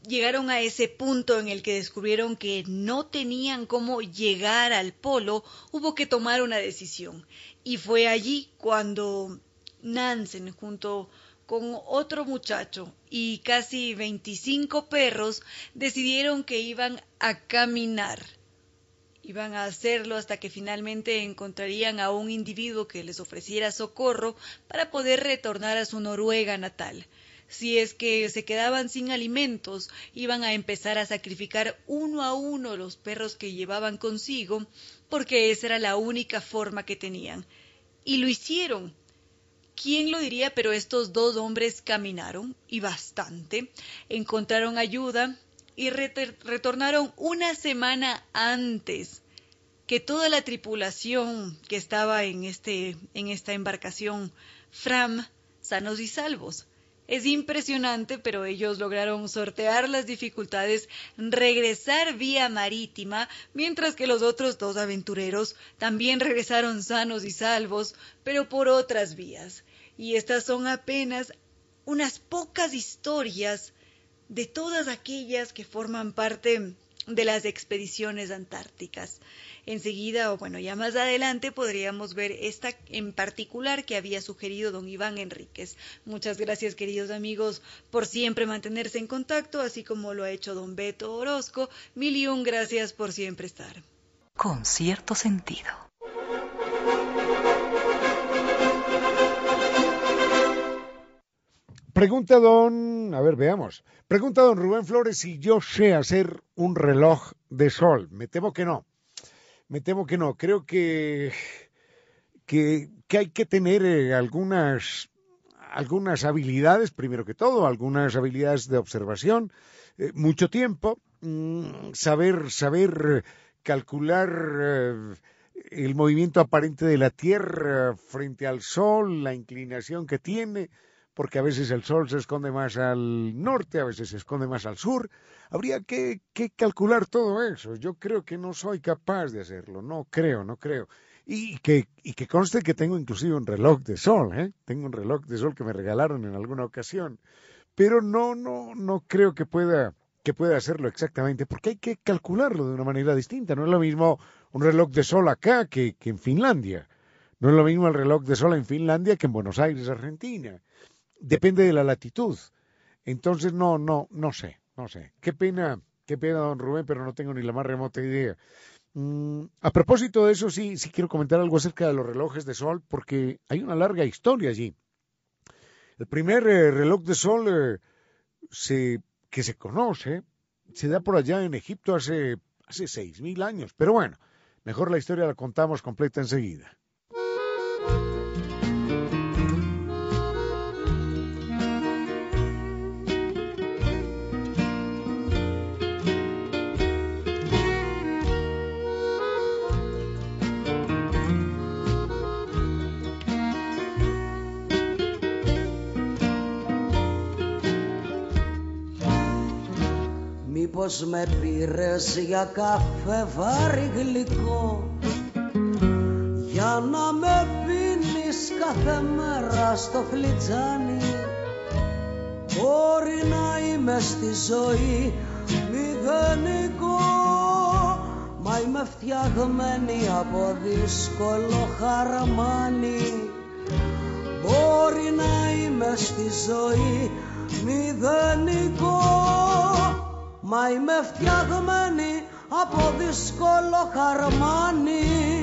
llegaron a ese punto en el que descubrieron que no tenían cómo llegar al polo, hubo que tomar una decisión. Y fue allí cuando Nansen, junto con otro muchacho y casi 25 perros, decidieron que iban a caminar Iban a hacerlo hasta que finalmente encontrarían a un individuo que les ofreciera socorro para poder retornar a su Noruega natal. Si es que se quedaban sin alimentos, iban a empezar a sacrificar uno a uno los perros que llevaban consigo, porque esa era la única forma que tenían. Y lo hicieron. ¿Quién lo diría? Pero estos dos hombres caminaron, y bastante, encontraron ayuda, y retornaron una semana antes que toda la tripulación que estaba en, este, en esta embarcación Fram, sanos y salvos. Es impresionante, pero ellos lograron sortear las dificultades, regresar vía marítima, mientras que los otros dos aventureros también regresaron sanos y salvos, pero por otras vías. Y estas son apenas unas pocas historias de todas aquellas que forman parte de las expediciones antárticas. Enseguida, o bueno, ya más adelante podríamos ver esta en particular que había sugerido don Iván Enríquez. Muchas gracias, queridos amigos, por siempre mantenerse en contacto, así como lo ha hecho don Beto Orozco. Mil y un gracias por siempre estar. Con cierto sentido. Pregunta don, a ver, veamos. Pregunta don Rubén Flores si yo sé hacer un reloj de sol. Me temo que no. Me temo que no. Creo que, que, hay que tener eh, algunas, algunas habilidades, primero que todo, algunas habilidades de observación, eh, mucho tiempo, mm, saber, saber calcular eh, el movimiento aparente de la Tierra frente al Sol, la inclinación que tiene, porque a veces el Sol se esconde más al norte, a veces se esconde más al sur. Habría que, calcular todo eso. Yo creo que no soy capaz de hacerlo, no creo, no creo. Y que, y que conste que tengo inclusive un reloj de sol, ¿eh? Tengo un reloj de sol que me regalaron en alguna ocasión. Pero no, no, no creo que pueda, que pueda hacerlo exactamente, porque hay que calcularlo de una manera distinta. No es lo mismo un reloj de sol acá que, que en Finlandia. No es lo mismo el reloj de sol en Finlandia que en Buenos Aires, Argentina depende de la latitud. Entonces, no, no, no sé, no sé. Qué pena, qué pena, don Rubén, pero no tengo ni la más remota idea. Mm, a propósito de eso, sí, sí quiero comentar algo acerca de los relojes de sol, porque hay una larga historia allí. El primer eh, reloj de sol eh, se, que se conoce se da por allá en Egipto hace, hace seis mil años. Pero bueno, mejor la historia la contamos completa enseguida. Πως με πήρες για καφέ βάρη γλυκό; Για να με πίνεις κάθε μέρα στο φλιτζάνι. Μπορεί να είμαι στη ζωή μηδενικό μα είμαι φτιαγμένη από δύσκολο χαρμάνι. Μπορεί να είμαι στη ζωή μηδενικό Μα είμαι φτιαγμένη από δύσκολο χαρμάνι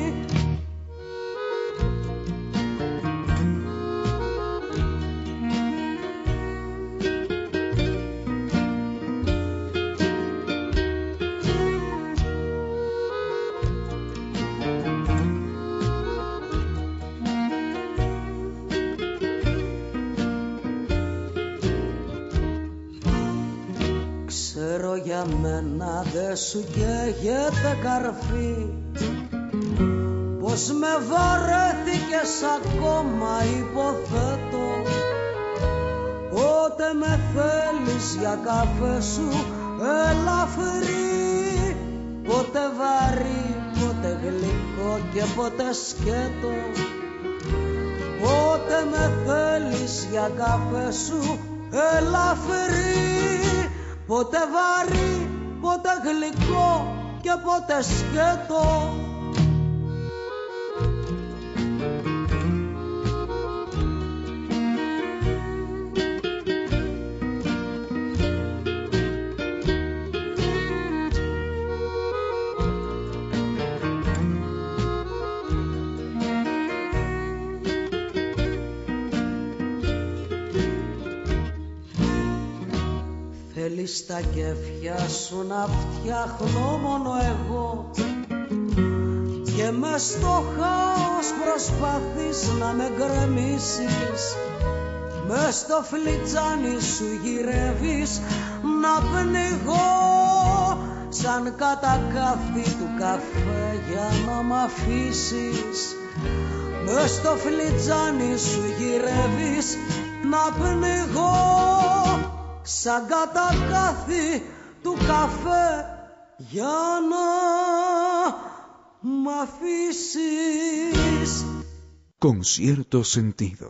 σου καίγεται καρφί. Πως με βαρέθηκες ακόμα υποθέτω. Πότε με θέλεις για καφέ σου ελαφρύ. Πότε βαρύ, πότε γλυκό και πότε σκέτο. Πότε με θέλεις για καφέ σου ελαφρύ. Πότε βαρύ, πότε γλυκό και πότε σκέτο Θέλεις τα κέφια σου να φτιάχνω μόνο εγώ. Και μες στο χάος προσπαθείς να με γκρεμίσεις. Μες στο φλιτζάνι σου γυρεύεις να πνιγώ. Σαν κατακάθι του καφέ για να μ' αφήσεις. μες στο φλιτζάνι σου γυρεύεις να πνιγώ σαν κατακάθι του καφέ για να μ' αφήσεις Con cierto sentido.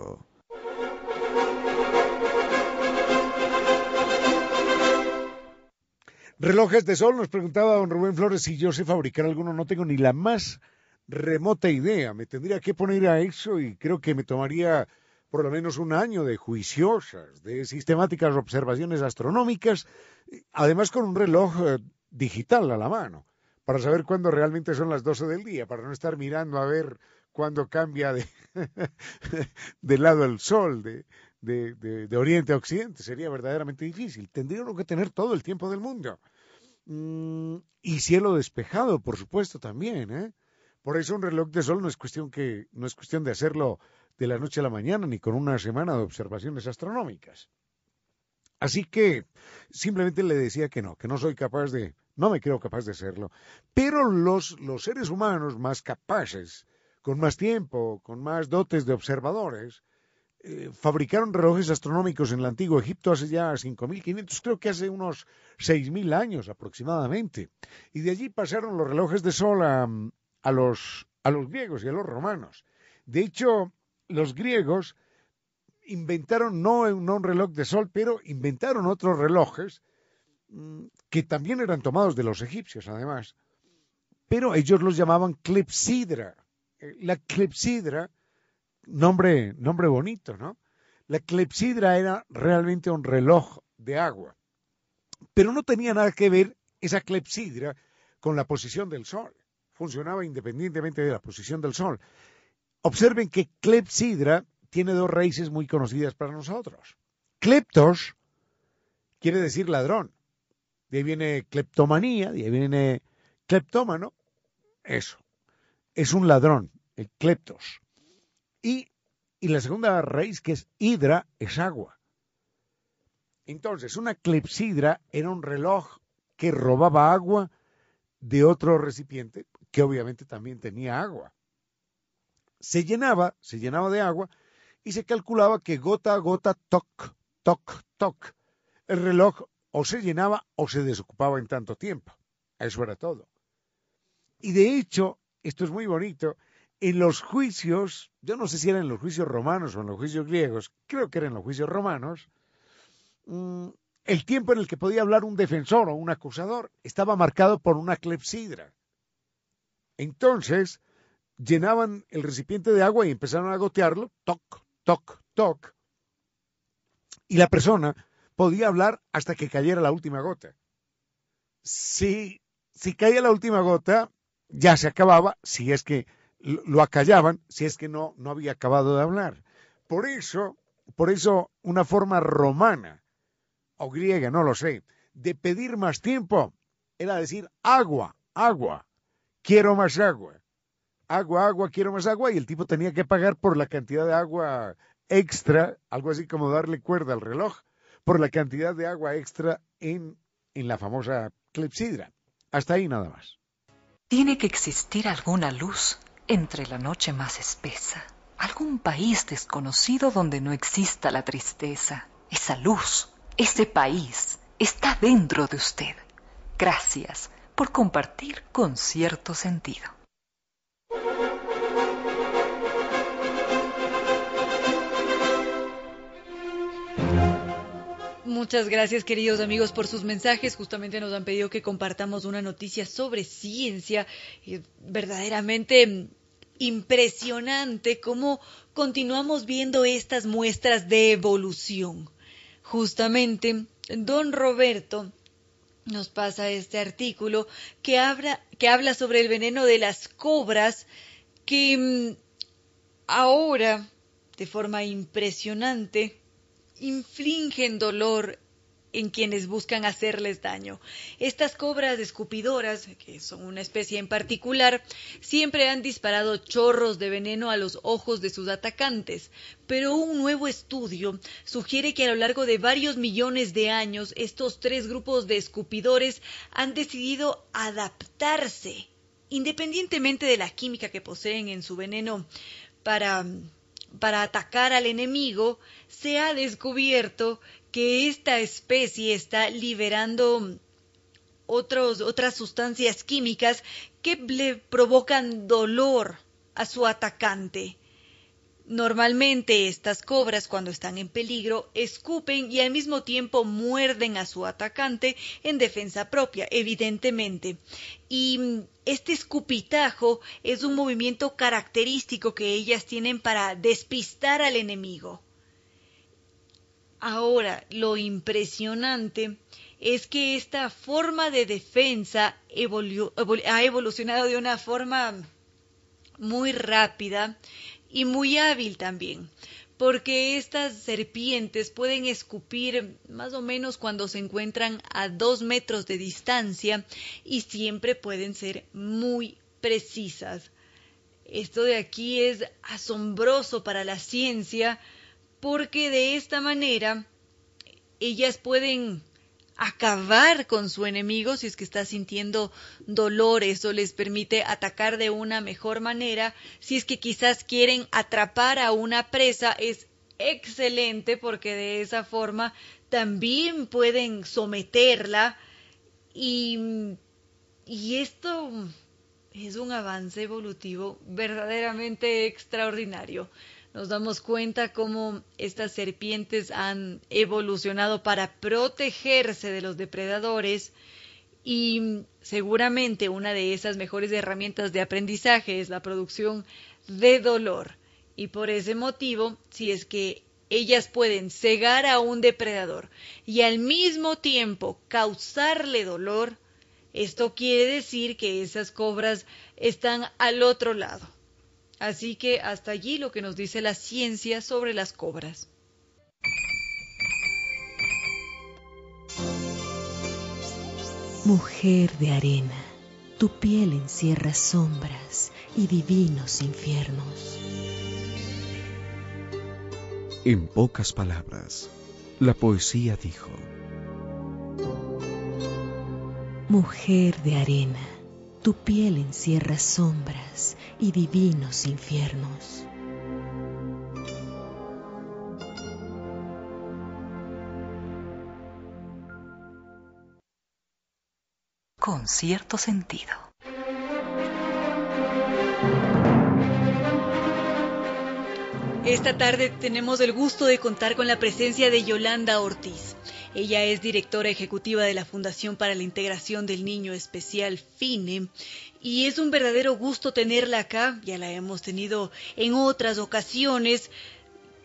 Relojes de sol, nos preguntaba don Rubén Flores si yo sé fabricar alguno. No tengo ni la más remota idea. Me tendría que poner a eso y creo que me tomaría por lo menos un año de juiciosas, de sistemáticas observaciones astronómicas, además con un reloj eh, digital a la mano, para saber cuándo realmente son las 12 del día, para no estar mirando a ver cuándo cambia de, de lado el sol, de, de, de, de, oriente a occidente. Sería verdaderamente difícil. Tendría uno que tener todo el tiempo del mundo. Mm, y cielo despejado, por supuesto, también. ¿eh? Por eso un reloj de sol no es cuestión que no es cuestión de hacerlo de la noche a la mañana ni con una semana de observaciones astronómicas. Así que simplemente le decía que no, que no soy capaz de, no me creo capaz de hacerlo. Pero los, los seres humanos más capaces, con más tiempo, con más dotes de observadores, eh, fabricaron relojes astronómicos en el antiguo Egipto hace ya 5.500, creo que hace unos 6.000 años aproximadamente. Y de allí pasaron los relojes de sol a, a, los, a los griegos y a los romanos. De hecho, los griegos inventaron no, un reloj de sol, pero inventaron otros relojes mmm, que también eran tomados de los egipcios, además. Pero ellos los llamaban clepsidra. La clepsidra, nombre, nombre bonito, ¿no? La clepsidra era realmente un reloj de agua. Pero no tenía nada que ver esa clepsidra con la posición del sol. Funcionaba independientemente de la posición del sol. Observen que clepsidra tiene dos raíces muy conocidas para nosotros. Kleptos quiere decir ladrón. De ahí viene cleptomanía, de ahí viene cleptómano. Eso. Es un ladrón, el kleptos. Y, y la segunda raíz, que es hidra, es agua. Entonces, una clepsidra era un reloj que robaba agua de otro recipiente, que obviamente también tenía agua se llenaba, se llenaba de agua y se calculaba que gota a gota, toc, toc, toc, el reloj o se llenaba o se desocupaba en tanto tiempo. Eso era todo. Y de hecho, esto es muy bonito, en los juicios, yo no sé si eran los juicios romanos o en los juicios griegos, creo que eran los juicios romanos, mmm, el tiempo en el que podía hablar un defensor o un acusador estaba marcado por una clepsidra. Entonces, llenaban el recipiente de agua y empezaron a gotearlo, toc, toc, toc, y la persona podía hablar hasta que cayera la última gota. Si, si caía la última gota, ya se acababa, si es que lo acallaban, si es que no, no había acabado de hablar. Por eso, por eso una forma romana o griega, no lo sé, de pedir más tiempo era decir agua, agua, quiero más agua agua, agua, quiero más agua, y el tipo tenía que pagar por la cantidad de agua extra, algo así como darle cuerda al reloj, por la cantidad de agua extra en, en la famosa clepsidra. Hasta ahí nada más. Tiene que existir alguna luz entre la noche más espesa, algún país desconocido donde no exista la tristeza. Esa luz, ese país, está dentro de usted. Gracias por compartir con cierto sentido. Muchas gracias queridos amigos por sus mensajes. Justamente nos han pedido que compartamos una noticia sobre ciencia. Es verdaderamente impresionante cómo continuamos viendo estas muestras de evolución. Justamente, don Roberto nos pasa este artículo que habla, que habla sobre el veneno de las cobras que mm, ahora, de forma impresionante, infligen dolor en quienes buscan hacerles daño. Estas cobras escupidoras, que son una especie en particular, siempre han disparado chorros de veneno a los ojos de sus atacantes, pero un nuevo estudio sugiere que a lo largo de varios millones de años estos tres grupos de escupidores han decidido adaptarse, independientemente de la química que poseen en su veneno, para para atacar al enemigo, se ha descubierto que esta especie está liberando otros, otras sustancias químicas que le provocan dolor a su atacante. Normalmente estas cobras cuando están en peligro escupen y al mismo tiempo muerden a su atacante en defensa propia, evidentemente. Y este escupitajo es un movimiento característico que ellas tienen para despistar al enemigo. Ahora, lo impresionante es que esta forma de defensa ha evolucionado de una forma muy rápida y muy hábil también, porque estas serpientes pueden escupir más o menos cuando se encuentran a dos metros de distancia y siempre pueden ser muy precisas. Esto de aquí es asombroso para la ciencia porque de esta manera ellas pueden acabar con su enemigo si es que está sintiendo dolor. Eso les permite atacar de una mejor manera. Si es que quizás quieren atrapar a una presa, es excelente porque de esa forma también pueden someterla y, y esto es un avance evolutivo verdaderamente extraordinario nos damos cuenta cómo estas serpientes han evolucionado para protegerse de los depredadores y seguramente una de esas mejores herramientas de aprendizaje es la producción de dolor. Y por ese motivo, si es que ellas pueden cegar a un depredador y al mismo tiempo causarle dolor, esto quiere decir que esas cobras están al otro lado Así que hasta allí lo que nos dice la ciencia sobre las cobras. Mujer de arena, tu piel encierra sombras y divinos infiernos. En pocas palabras, la poesía dijo, Mujer de arena, tu piel encierra sombras y divinos infiernos. Con cierto sentido. Esta tarde tenemos el gusto de contar con la presencia de Yolanda Ortiz. Ella es directora ejecutiva de la Fundación para la Integración del Niño Especial FINE y es un verdadero gusto tenerla acá, ya la hemos tenido en otras ocasiones,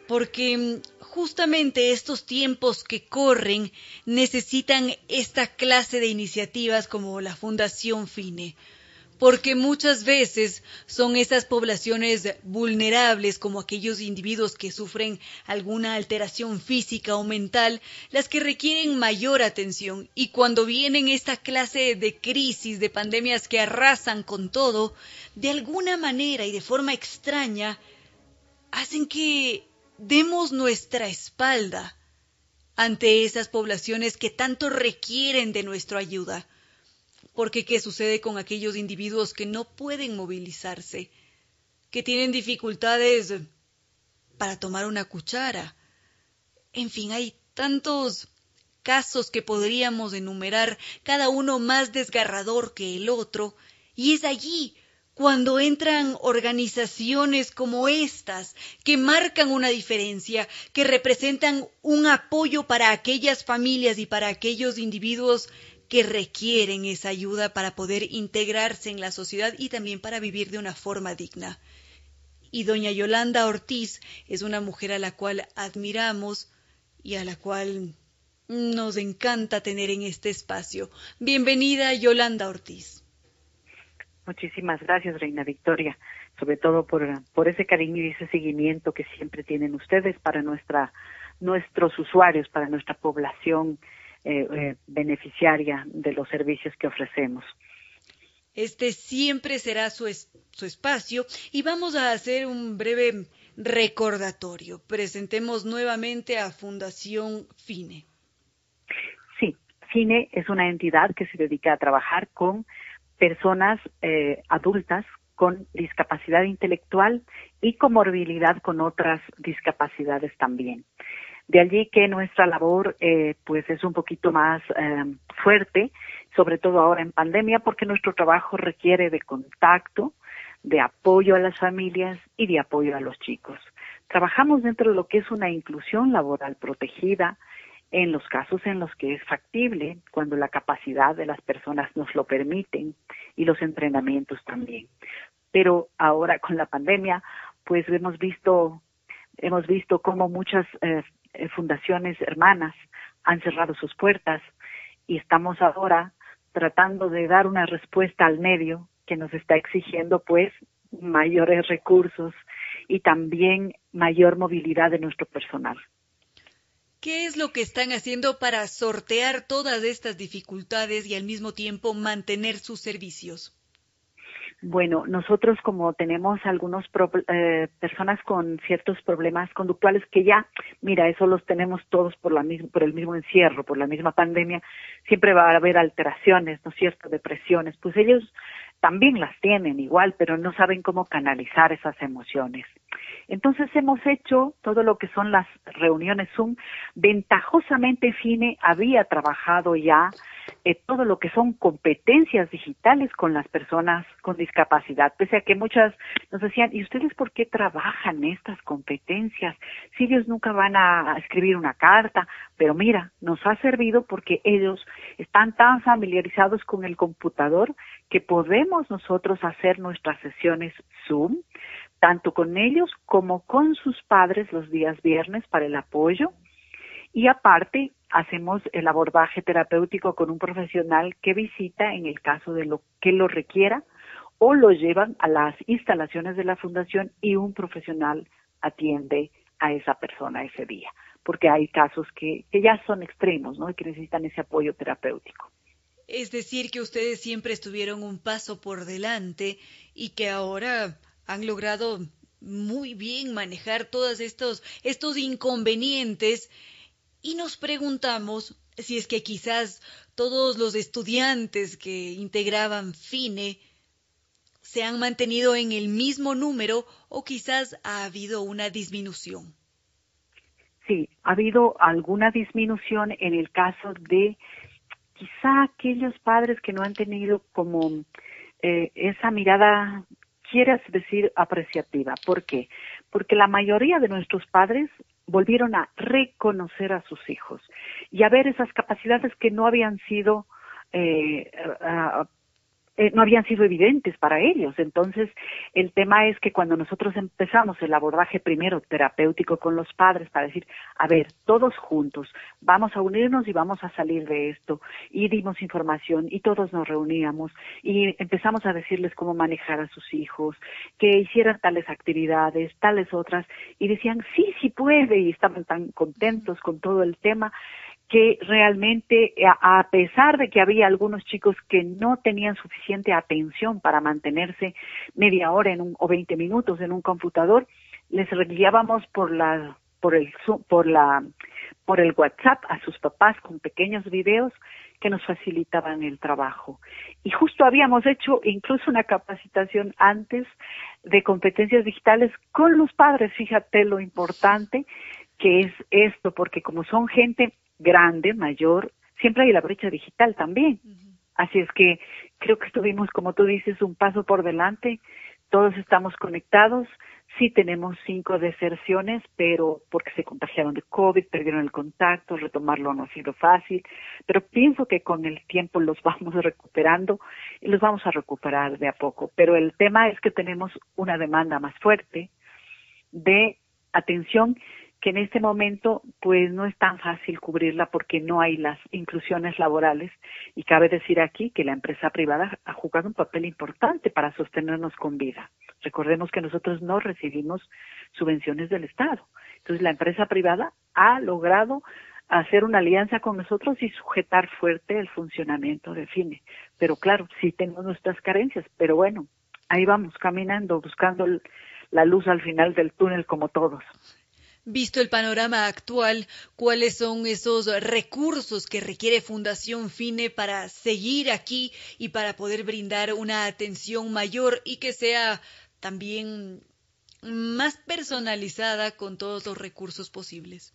porque mm, justamente estos tiempos que corren necesitan esta clase de iniciativas como la Fundación FINE porque muchas veces son esas poblaciones vulnerables como aquellos individuos que sufren alguna alteración física o mental las que requieren mayor atención. Y cuando vienen esta clase de crisis, de pandemias que arrasan con todo, de alguna manera y de forma extraña, hacen que demos nuestra espalda ante esas poblaciones que tanto requieren de nuestra ayuda porque ¿qué sucede con aquellos individuos que no pueden movilizarse, que tienen dificultades para tomar una cuchara? En fin, hay tantos casos que podríamos enumerar, cada uno más desgarrador que el otro, y es allí cuando entran organizaciones como estas, que marcan una diferencia, que representan un apoyo para aquellas familias y para aquellos individuos que requieren esa ayuda para poder integrarse en la sociedad y también para vivir de una forma digna. Y doña Yolanda Ortiz es una mujer a la cual admiramos y a la cual nos encanta tener en este espacio. Bienvenida, Yolanda Ortiz. Muchísimas gracias, Reina Victoria, sobre todo por, por ese cariño y ese seguimiento que siempre tienen ustedes para nuestra, nuestros usuarios, para nuestra población eh, eh, beneficiaria de los servicios que ofrecemos. Este siempre será su, su espacio y vamos a hacer un breve recordatorio. Presentemos nuevamente a Fundación FINE. Sí, FINE es una entidad que se dedica a trabajar con personas eh, adultas con discapacidad intelectual y comorbilidad con otras discapacidades también. De allí que nuestra labor eh, pues es un poquito más eh, fuerte, sobre todo ahora en pandemia, porque nuestro trabajo requiere de contacto, de apoyo a las familias y de apoyo a los chicos. Trabajamos dentro de lo que es una inclusión laboral protegida, en los casos en los que es factible, cuando la capacidad de las personas nos lo permiten y los entrenamientos también. Pero ahora con la pandemia, pues hemos visto hemos visto cómo muchas eh, eh, fundaciones hermanas han cerrado sus puertas y estamos ahora tratando de dar una respuesta al medio que nos está exigiendo pues mayores recursos y también mayor movilidad de nuestro personal. ¿Qué es lo que están haciendo para sortear todas estas dificultades y al mismo tiempo mantener sus servicios? Bueno, nosotros como tenemos algunas eh, personas con ciertos problemas conductuales que ya, mira, eso los tenemos todos por, la por el mismo encierro, por la misma pandemia, siempre va a haber alteraciones, ¿no es cierto?, depresiones, pues ellos también las tienen igual, pero no saben cómo canalizar esas emociones. Entonces hemos hecho todo lo que son las reuniones Zoom. Ventajosamente FINE había trabajado ya eh, todo lo que son competencias digitales con las personas con discapacidad, pese a que muchas nos decían, ¿y ustedes por qué trabajan estas competencias? Si ellos nunca van a escribir una carta, pero mira, nos ha servido porque ellos están tan familiarizados con el computador que podemos nosotros hacer nuestras sesiones Zoom, tanto con ellos como con sus padres los días viernes para el apoyo. Y aparte, hacemos el abordaje terapéutico con un profesional que visita en el caso de lo que lo requiera o lo llevan a las instalaciones de la fundación y un profesional atiende a esa persona ese día, porque hay casos que, que ya son extremos, ¿no? Y que necesitan ese apoyo terapéutico. Es decir, que ustedes siempre estuvieron un paso por delante y que ahora han logrado muy bien manejar todos estos, estos inconvenientes y nos preguntamos si es que quizás todos los estudiantes que integraban FINE se han mantenido en el mismo número o quizás ha habido una disminución. Sí, ha habido alguna disminución en el caso de quizá aquellos padres que no han tenido como eh, esa mirada quieras decir apreciativa. ¿Por qué? Porque la mayoría de nuestros padres volvieron a reconocer a sus hijos y a ver esas capacidades que no habían sido eh, eh, no habían sido evidentes para ellos. Entonces, el tema es que cuando nosotros empezamos el abordaje primero terapéutico con los padres para decir, a ver, todos juntos, vamos a unirnos y vamos a salir de esto, y dimos información y todos nos reuníamos y empezamos a decirles cómo manejar a sus hijos, que hicieran tales actividades, tales otras, y decían, sí, sí puede, y estaban tan contentos con todo el tema que realmente, a pesar de que había algunos chicos que no tenían suficiente atención para mantenerse media hora en un, o 20 minutos en un computador, les guiábamos por la por el por la por el WhatsApp a sus papás con pequeños videos que nos facilitaban el trabajo. Y justo habíamos hecho incluso una capacitación antes de competencias digitales con los padres, fíjate lo importante que es esto, porque como son gente grande, mayor, siempre hay la brecha digital también. Así es que creo que estuvimos, como tú dices, un paso por delante. Todos estamos conectados. Sí tenemos cinco deserciones, pero porque se contagiaron de COVID, perdieron el contacto, retomarlo no ha sido fácil. Pero pienso que con el tiempo los vamos recuperando y los vamos a recuperar de a poco. Pero el tema es que tenemos una demanda más fuerte de atención que en este momento pues no es tan fácil cubrirla porque no hay las inclusiones laborales y cabe decir aquí que la empresa privada ha jugado un papel importante para sostenernos con vida. Recordemos que nosotros no recibimos subvenciones del Estado. Entonces la empresa privada ha logrado hacer una alianza con nosotros y sujetar fuerte el funcionamiento de FINE. Pero claro, sí tenemos nuestras carencias, pero bueno, ahí vamos caminando, buscando la luz al final del túnel como todos. Visto el panorama actual, cuáles son esos recursos que requiere Fundación FINE para seguir aquí y para poder brindar una atención mayor y que sea también más personalizada con todos los recursos posibles.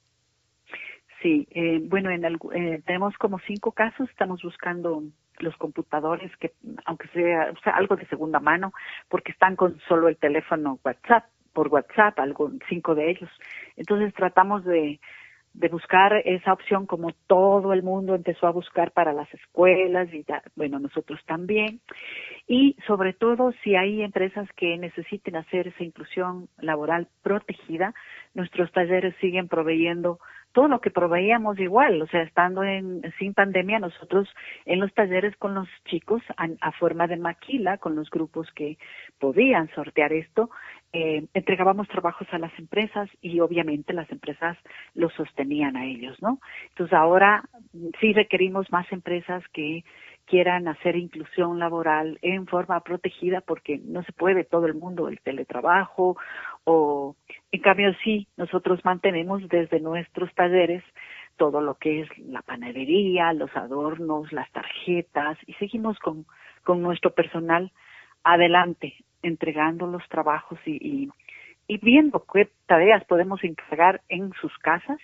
Sí, eh, bueno, en eh, tenemos como cinco casos, estamos buscando los computadores que, aunque sea, sea, algo de segunda mano, porque están con solo el teléfono WhatsApp, por WhatsApp, algo, cinco de ellos. Entonces tratamos de, buscar esa opción como todo el mundo empezó a buscar para las escuelas y bueno, nosotros también. Y sobre todo si hay empresas que necesiten hacer esa inclusión laboral protegida, nuestros talleres siguen proveyendo todo lo que proveíamos igual, o sea, estando en, sin pandemia, nosotros en los talleres con los chicos a, forma de maquila, con los grupos que podían sortear esto, eh, entregábamos trabajos a las empresas y obviamente las empresas los sostenían a ellos, ¿no? Entonces ahora sí requerimos más empresas que quieran hacer inclusión laboral en forma protegida porque no se puede todo el mundo el teletrabajo o en cambio sí nosotros mantenemos desde nuestros talleres todo lo que es la panadería, los adornos, las tarjetas y seguimos con, con nuestro personal adelante entregando los trabajos y, y, viendo qué tareas podemos encargar en sus casas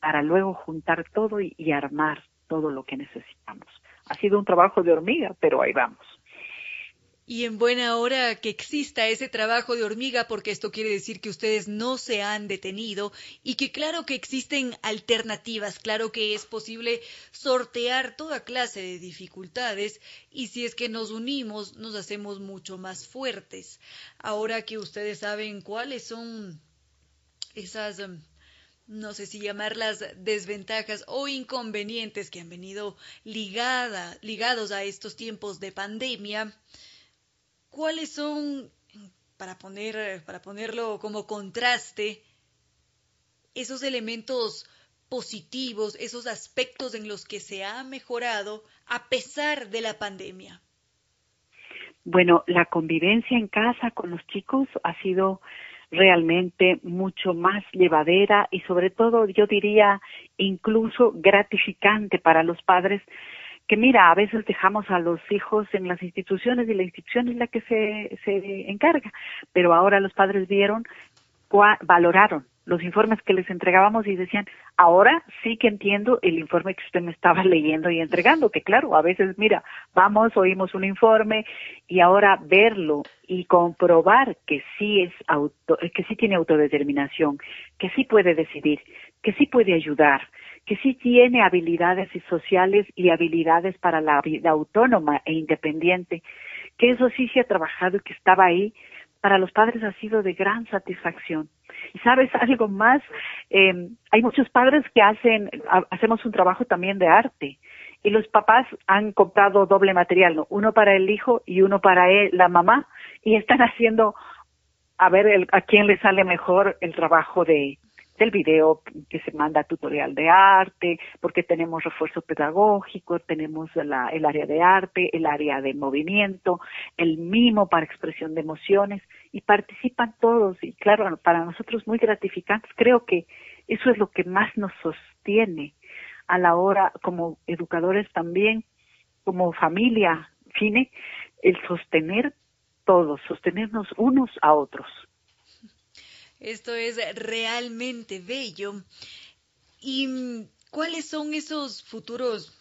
para luego juntar todo y, y armar todo lo que necesitamos. Ha sido un trabajo de hormiga, pero ahí vamos. Y en buena hora que exista ese trabajo de hormiga, porque esto quiere decir que ustedes no se han detenido y que claro que existen alternativas, claro que es posible sortear toda clase de dificultades y si es que nos unimos nos hacemos mucho más fuertes. Ahora que ustedes saben cuáles son esas em, no sé si llamarlas desventajas o inconvenientes que han venido ligada, ligados a estos tiempos de pandemia, ¿cuáles son, para, poner, para ponerlo como contraste, esos elementos positivos, esos aspectos en los que se ha mejorado a pesar de la pandemia? Bueno, la convivencia en casa con los chicos ha sido realmente mucho más llevadera y sobre todo yo diría incluso gratificante para los padres que mira, a veces dejamos a los hijos en las instituciones y la institución es la que se, se encarga, pero ahora los padres vieron, valoraron los informes que les entregábamos y decían, ahora sí que entiendo el informe que usted me estaba leyendo y entregando, que claro, a veces, mira, vamos, oímos un informe y ahora verlo y comprobar que sí es auto, que sí tiene autodeterminación, que sí puede decidir, que sí puede ayudar, que sí tiene habilidades sociales y habilidades para la vida autónoma e independiente, que eso sí se ha trabajado y que estaba ahí, para los padres ha sido de gran satisfacción. Y sabes algo más, eh, hay muchos padres que hacen, hacemos un trabajo también de arte y los papás han comprado doble material, ¿no? uno para el hijo y uno para él, la mamá, y están haciendo a ver a quién le sale mejor el trabajo de, del video que se manda tutorial de arte, porque tenemos refuerzo pedagógico, tenemos el área de arte, el área de movimiento, el mimo para expresión de emociones y participan todos y claro, para nosotros muy gratificantes. Creo que eso es lo que más nos sostiene a la hora como educadores también, como familia, Fine, el sostener todos, sostenernos unos a otros. Esto es realmente bello. ¿Y cuáles son esos futuros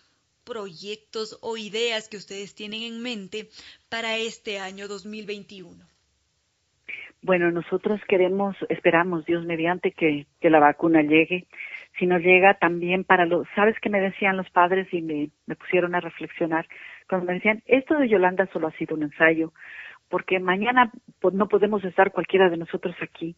proyectos o ideas que ustedes tienen en mente para este año 2021? Bueno, nosotros queremos, esperamos, Dios mediante, que, la vacuna llegue. Si no llega, también para los, ¿sabes qué me decían los padres y me, me pusieron a reflexionar? Cuando me decían, esto de Yolanda solo ha sido un ensayo, porque mañana pues, no podemos estar cualquiera de nosotros aquí.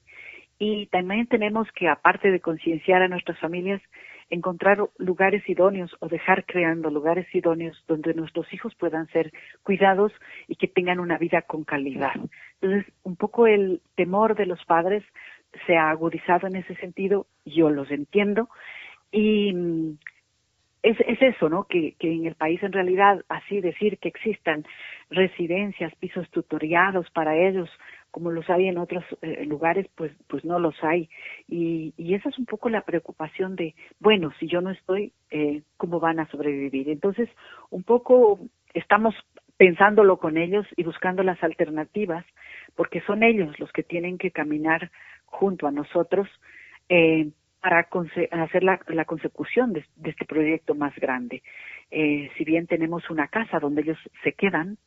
Y también tenemos que, aparte de concienciar a nuestras familias, encontrar lugares idóneos o dejar creando lugares idóneos donde nuestros hijos puedan ser cuidados y que tengan una vida con calidad. Entonces, un poco el temor de los padres se ha agudizado en ese sentido, yo los entiendo, y mm, es, es eso, ¿no? Que, que en el país en realidad así decir que existan residencias, pisos tutoriados para ellos, como los hay en otros eh, lugares, pues, pues no los hay. Y, y, esa es un poco la preocupación de, bueno, si yo no estoy, eh, ¿cómo van a sobrevivir? Entonces, un poco estamos pensándolo con ellos y buscando las alternativas, porque son ellos los que tienen que caminar junto a nosotros eh, para hacer la, la consecución de, este proyecto más grande. Eh, si bien tenemos una casa donde ellos se quedan,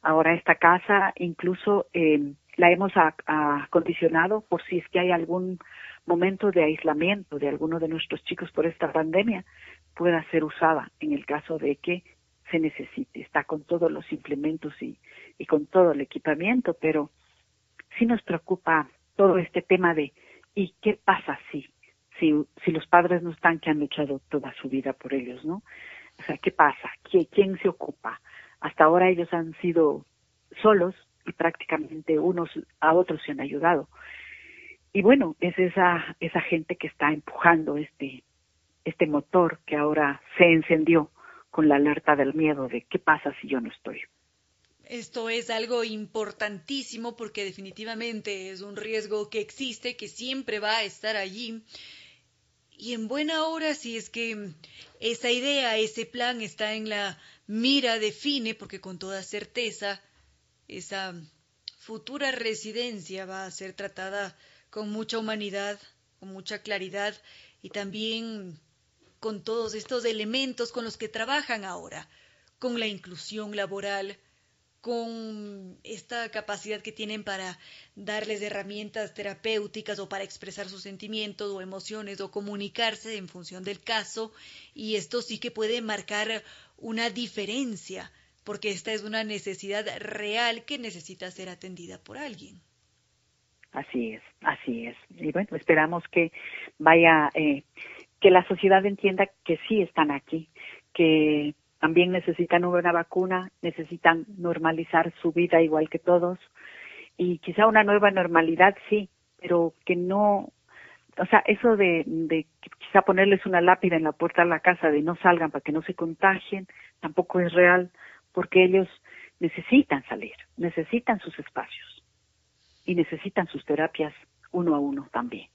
ahora esta casa incluso eh, la hemos acondicionado por si es que hay algún momento de aislamiento de alguno de nuestros chicos por esta pandemia, pueda ser usada en el caso de que se necesite. Está con todos los implementos y, y con todo el equipamiento, pero sí nos preocupa todo este tema de ¿y qué pasa si, si, si los padres no están que han luchado toda su vida por ellos, ¿no? O sea, ¿qué pasa? ¿Quién, quién se ocupa? Hasta ahora ellos han sido solos y prácticamente unos a otros se han ayudado. Y bueno, es esa, esa gente que está empujando este, este motor que ahora se encendió con la alerta del miedo de qué pasa si yo no estoy. Esto es algo importantísimo porque definitivamente es un riesgo que existe, que siempre va a estar allí. Y en buena hora, si es que esa idea, ese plan está en la mira de Fine, porque con toda certeza esa futura residencia va a ser tratada con mucha humanidad, con mucha claridad y también con todos estos elementos con los que trabajan ahora, con la inclusión laboral, con esta capacidad que tienen para darles herramientas terapéuticas o para expresar sus sentimientos o emociones o comunicarse en función del caso. Y esto sí que puede marcar una diferencia porque esta es una necesidad real que necesita ser atendida por alguien. Así es, así es. Y bueno, esperamos que vaya eh, que la sociedad entienda que sí están aquí, que también necesitan una vacuna, necesitan normalizar su vida igual que todos y quizá una nueva normalidad sí, pero que no, o sea, eso de, de quizá ponerles una lápida en la puerta de la casa de no salgan para que no se contagien, tampoco es real, porque ellos necesitan salir, necesitan sus espacios y necesitan sus terapias uno a uno también.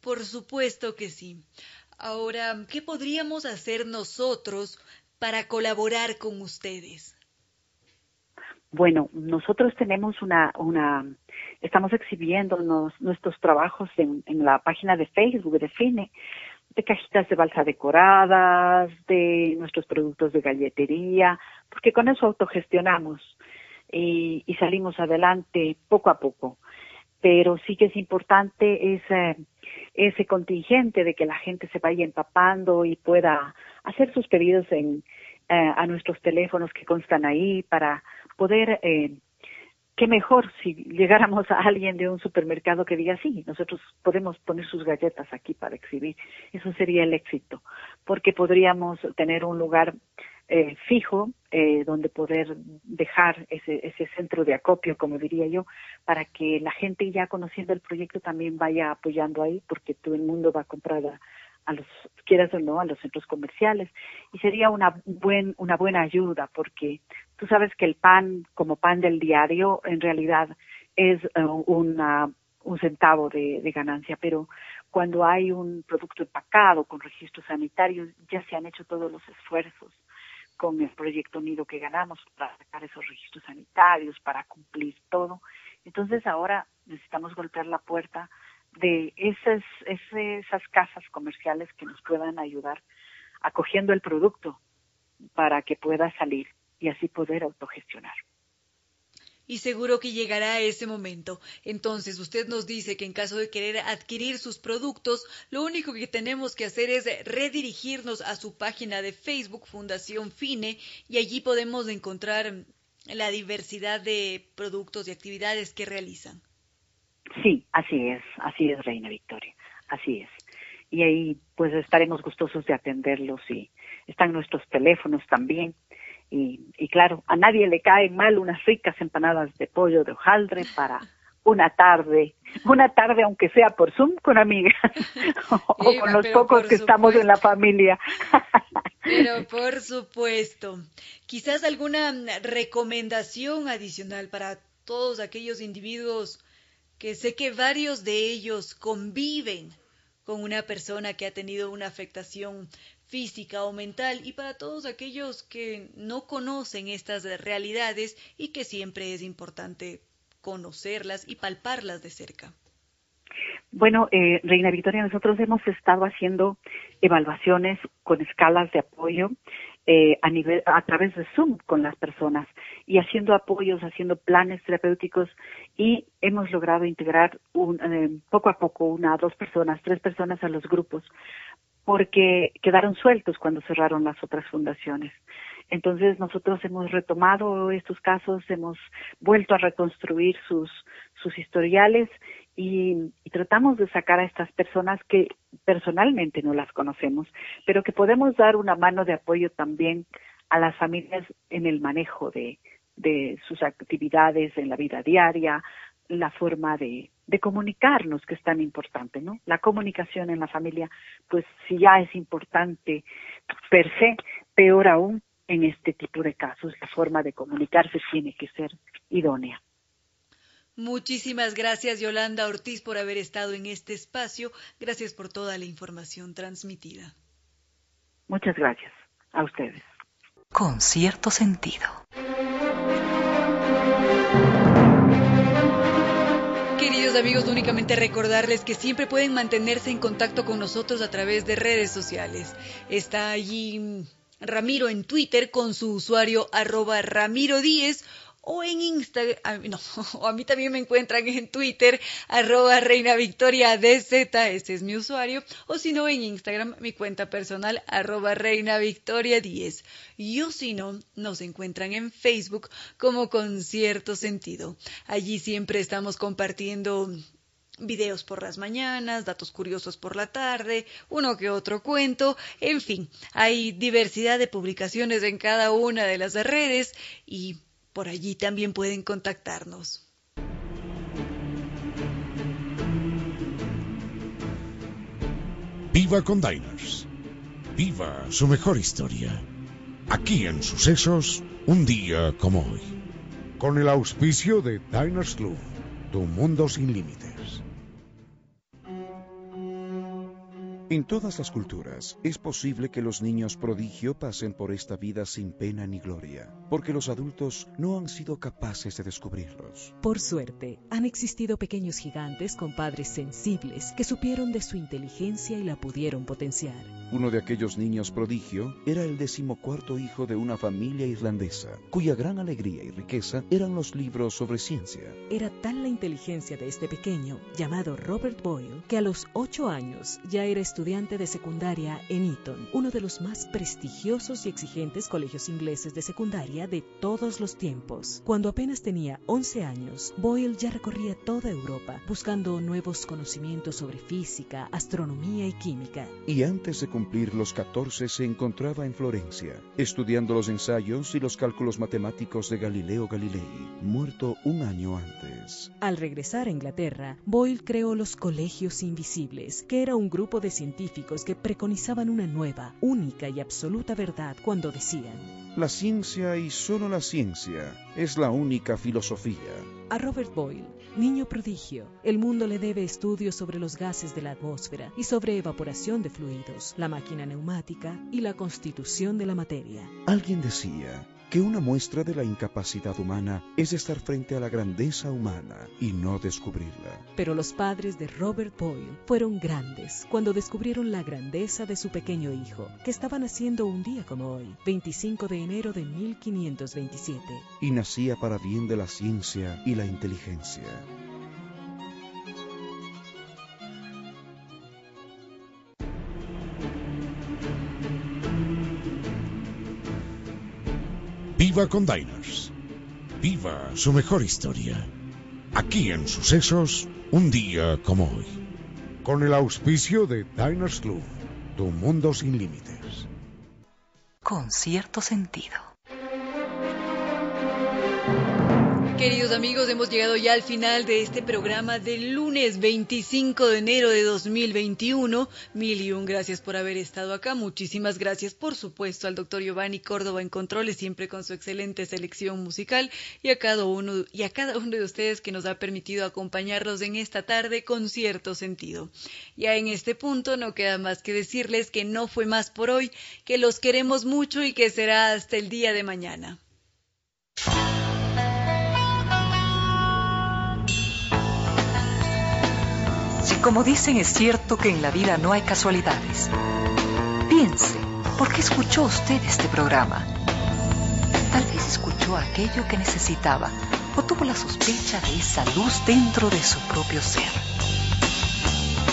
Por supuesto que sí. Ahora, ¿qué podríamos hacer nosotros para colaborar con ustedes? Bueno, nosotros tenemos una, una estamos exhibiendo nuestros trabajos en, en, la página de Facebook de FINE, de cajitas de balsa decoradas, de nuestros productos de galletería, porque con eso autogestionamos y, y salimos adelante poco a poco. Pero sí que es importante ese, ese contingente de que la gente se vaya empapando y pueda hacer sus pedidos en, eh, a nuestros teléfonos que constan ahí para poder, eh, qué mejor si llegáramos a alguien de un supermercado que diga, sí, nosotros podemos poner sus galletas aquí para exhibir. Eso sería el éxito, porque podríamos tener un lugar eh, fijo eh, donde poder dejar ese, ese centro de acopio, como diría yo, para que la gente ya conociendo el proyecto también vaya apoyando ahí, porque todo el mundo va a comprar a, los, quieras o no, a los centros comerciales. Y sería una, buen, una buena ayuda, porque tú sabes que el pan, como pan del diario, en realidad es eh, una, un centavo de, de, ganancia, pero cuando hay un producto empacado con registros sanitarios, ya se han hecho todos los esfuerzos con el proyecto Nido que ganamos para sacar esos registros sanitarios, para cumplir todo. Entonces ahora necesitamos golpear la puerta de esas, esas casas comerciales que nos puedan ayudar acogiendo el producto para que pueda salir y así poder autogestionar y seguro que llegará ese momento. Entonces usted nos dice que en caso de querer adquirir sus productos, lo único que tenemos que hacer es redirigirnos a su página de Facebook Fundación Fine y allí podemos encontrar la diversidad de productos y actividades que realizan. Sí, así es, así es, Reina Victoria, así es. Y ahí pues estaremos gustosos de atenderlos y están nuestros teléfonos también y, claro, a nadie le caen mal unas ricas empanadas de pollo de hojaldre para una tarde, una tarde aunque sea por Zoom con amigas o con los pocos que estamos en la familia. Pero por supuesto, quizás alguna recomendación adicional para todos aquellos individuos que sé que varios de ellos conviven con una persona que ha tenido una afectación física o mental y para todos aquellos que no conocen estas realidades y que siempre es importante conocerlas y palparlas de cerca. Bueno, eh, Reina Victoria, nosotros hemos estado haciendo evaluaciones con escalas de apoyo eh, a, nivel, a través de Zoom con las personas y haciendo apoyos, haciendo planes terapéuticos y hemos logrado integrar un, eh, poco a poco una, dos personas, tres personas a los grupos porque quedaron sueltos cuando cerraron las otras fundaciones. Entonces nosotros hemos retomado estos casos, hemos vuelto a reconstruir sus, sus historiales y, tratamos de sacar a estas personas que personalmente no las conocemos, pero que podemos dar una mano de apoyo también a las familias en el manejo de, sus actividades en la vida diaria, la forma de, de comunicarnos, que es tan importante, ¿no? La comunicación en la familia, pues si ya es importante per se, peor aún en este tipo de casos, la forma de comunicarse tiene que ser idónea. Muchísimas gracias Yolanda Ortiz por haber estado en este espacio. Gracias por toda la información transmitida. Muchas gracias a ustedes. Con cierto sentido. Queridos amigos, únicamente recordarles que siempre pueden mantenerse en contacto con nosotros a través de redes sociales. Está allí Ramiro en Twitter con su usuario arroba Ramiro Díez o en Instagram, no, o a mí también me encuentran en Twitter, arroba Reina Victoria DZ, ese es mi usuario, o si no en Instagram, mi cuenta personal, arroba Reina Victoria 10. Y o si no, nos encuentran en Facebook como con cierto sentido. Allí siempre estamos compartiendo videos por las mañanas, datos curiosos por la tarde, uno que otro cuento, en fin, hay diversidad de publicaciones en cada una de las redes y por allí también pueden contactarnos. Viva con Diners. Viva su mejor historia. Aquí en Sucesos, un día como hoy. Con el auspicio de Diners Club, tu mundo sin límites. En todas las culturas es posible que los niños prodigio pasen por esta vida sin pena ni gloria, porque los adultos no han sido capaces de descubrirlos. Por suerte, han existido pequeños gigantes con padres sensibles que supieron de su inteligencia y la pudieron potenciar. Uno de aquellos niños prodigio era el decimocuarto hijo de una familia irlandesa, cuya gran alegría y riqueza eran los libros sobre ciencia. Era tal la inteligencia de este pequeño, llamado Robert Boyle, que a los ocho años ya era estudiante estudiante de secundaria en Eton, uno de los más prestigiosos y exigentes colegios ingleses de secundaria de todos los tiempos. Cuando apenas tenía 11 años, Boyle ya recorría toda Europa buscando nuevos conocimientos sobre física, astronomía y química. Y antes de cumplir los 14 se encontraba en Florencia, estudiando los ensayos y los cálculos matemáticos de Galileo Galilei, muerto un año antes. Al regresar a Inglaterra, Boyle creó los Colegios Invisibles, que era un grupo de científicos que preconizaban una nueva, única y absoluta verdad cuando decían, La ciencia y solo la ciencia es la única filosofía. A Robert Boyle, niño prodigio, el mundo le debe estudios sobre los gases de la atmósfera y sobre evaporación de fluidos, la máquina neumática y la constitución de la materia. Alguien decía, que una muestra de la incapacidad humana es estar frente a la grandeza humana y no descubrirla. Pero los padres de Robert Boyle fueron grandes cuando descubrieron la grandeza de su pequeño hijo, que estaba naciendo un día como hoy, 25 de enero de 1527. Y nacía para bien de la ciencia y la inteligencia. Viva con Diners. Viva su mejor historia. Aquí en Sucesos, un día como hoy. Con el auspicio de Diners Club, tu mundo sin límites. Con cierto sentido. Queridos amigos, hemos llegado ya al final de este programa del lunes 25 de enero de 2021. Mil y un gracias por haber estado acá. Muchísimas gracias, por supuesto, al doctor Giovanni Córdoba en Controles, siempre con su excelente selección musical, y a cada uno y a cada uno de ustedes que nos ha permitido acompañarlos en esta tarde con cierto sentido. Ya en este punto no queda más que decirles que no fue más por hoy, que los queremos mucho y que será hasta el día de mañana. Como dicen es cierto que en la vida no hay casualidades, piense, ¿por qué escuchó usted este programa? Tal vez escuchó aquello que necesitaba o tuvo la sospecha de esa luz dentro de su propio ser.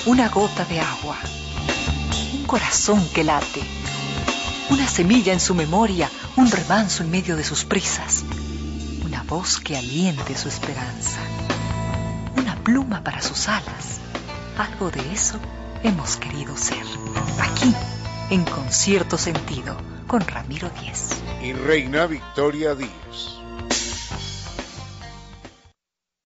Una gota de agua, un corazón que late, una semilla en su memoria, un remanso en medio de sus prisas, una voz que aliente su esperanza, una pluma para sus alas. Algo de eso hemos querido ser. Aquí, en concierto sentido, con Ramiro Díez. Y Reina Victoria Díez.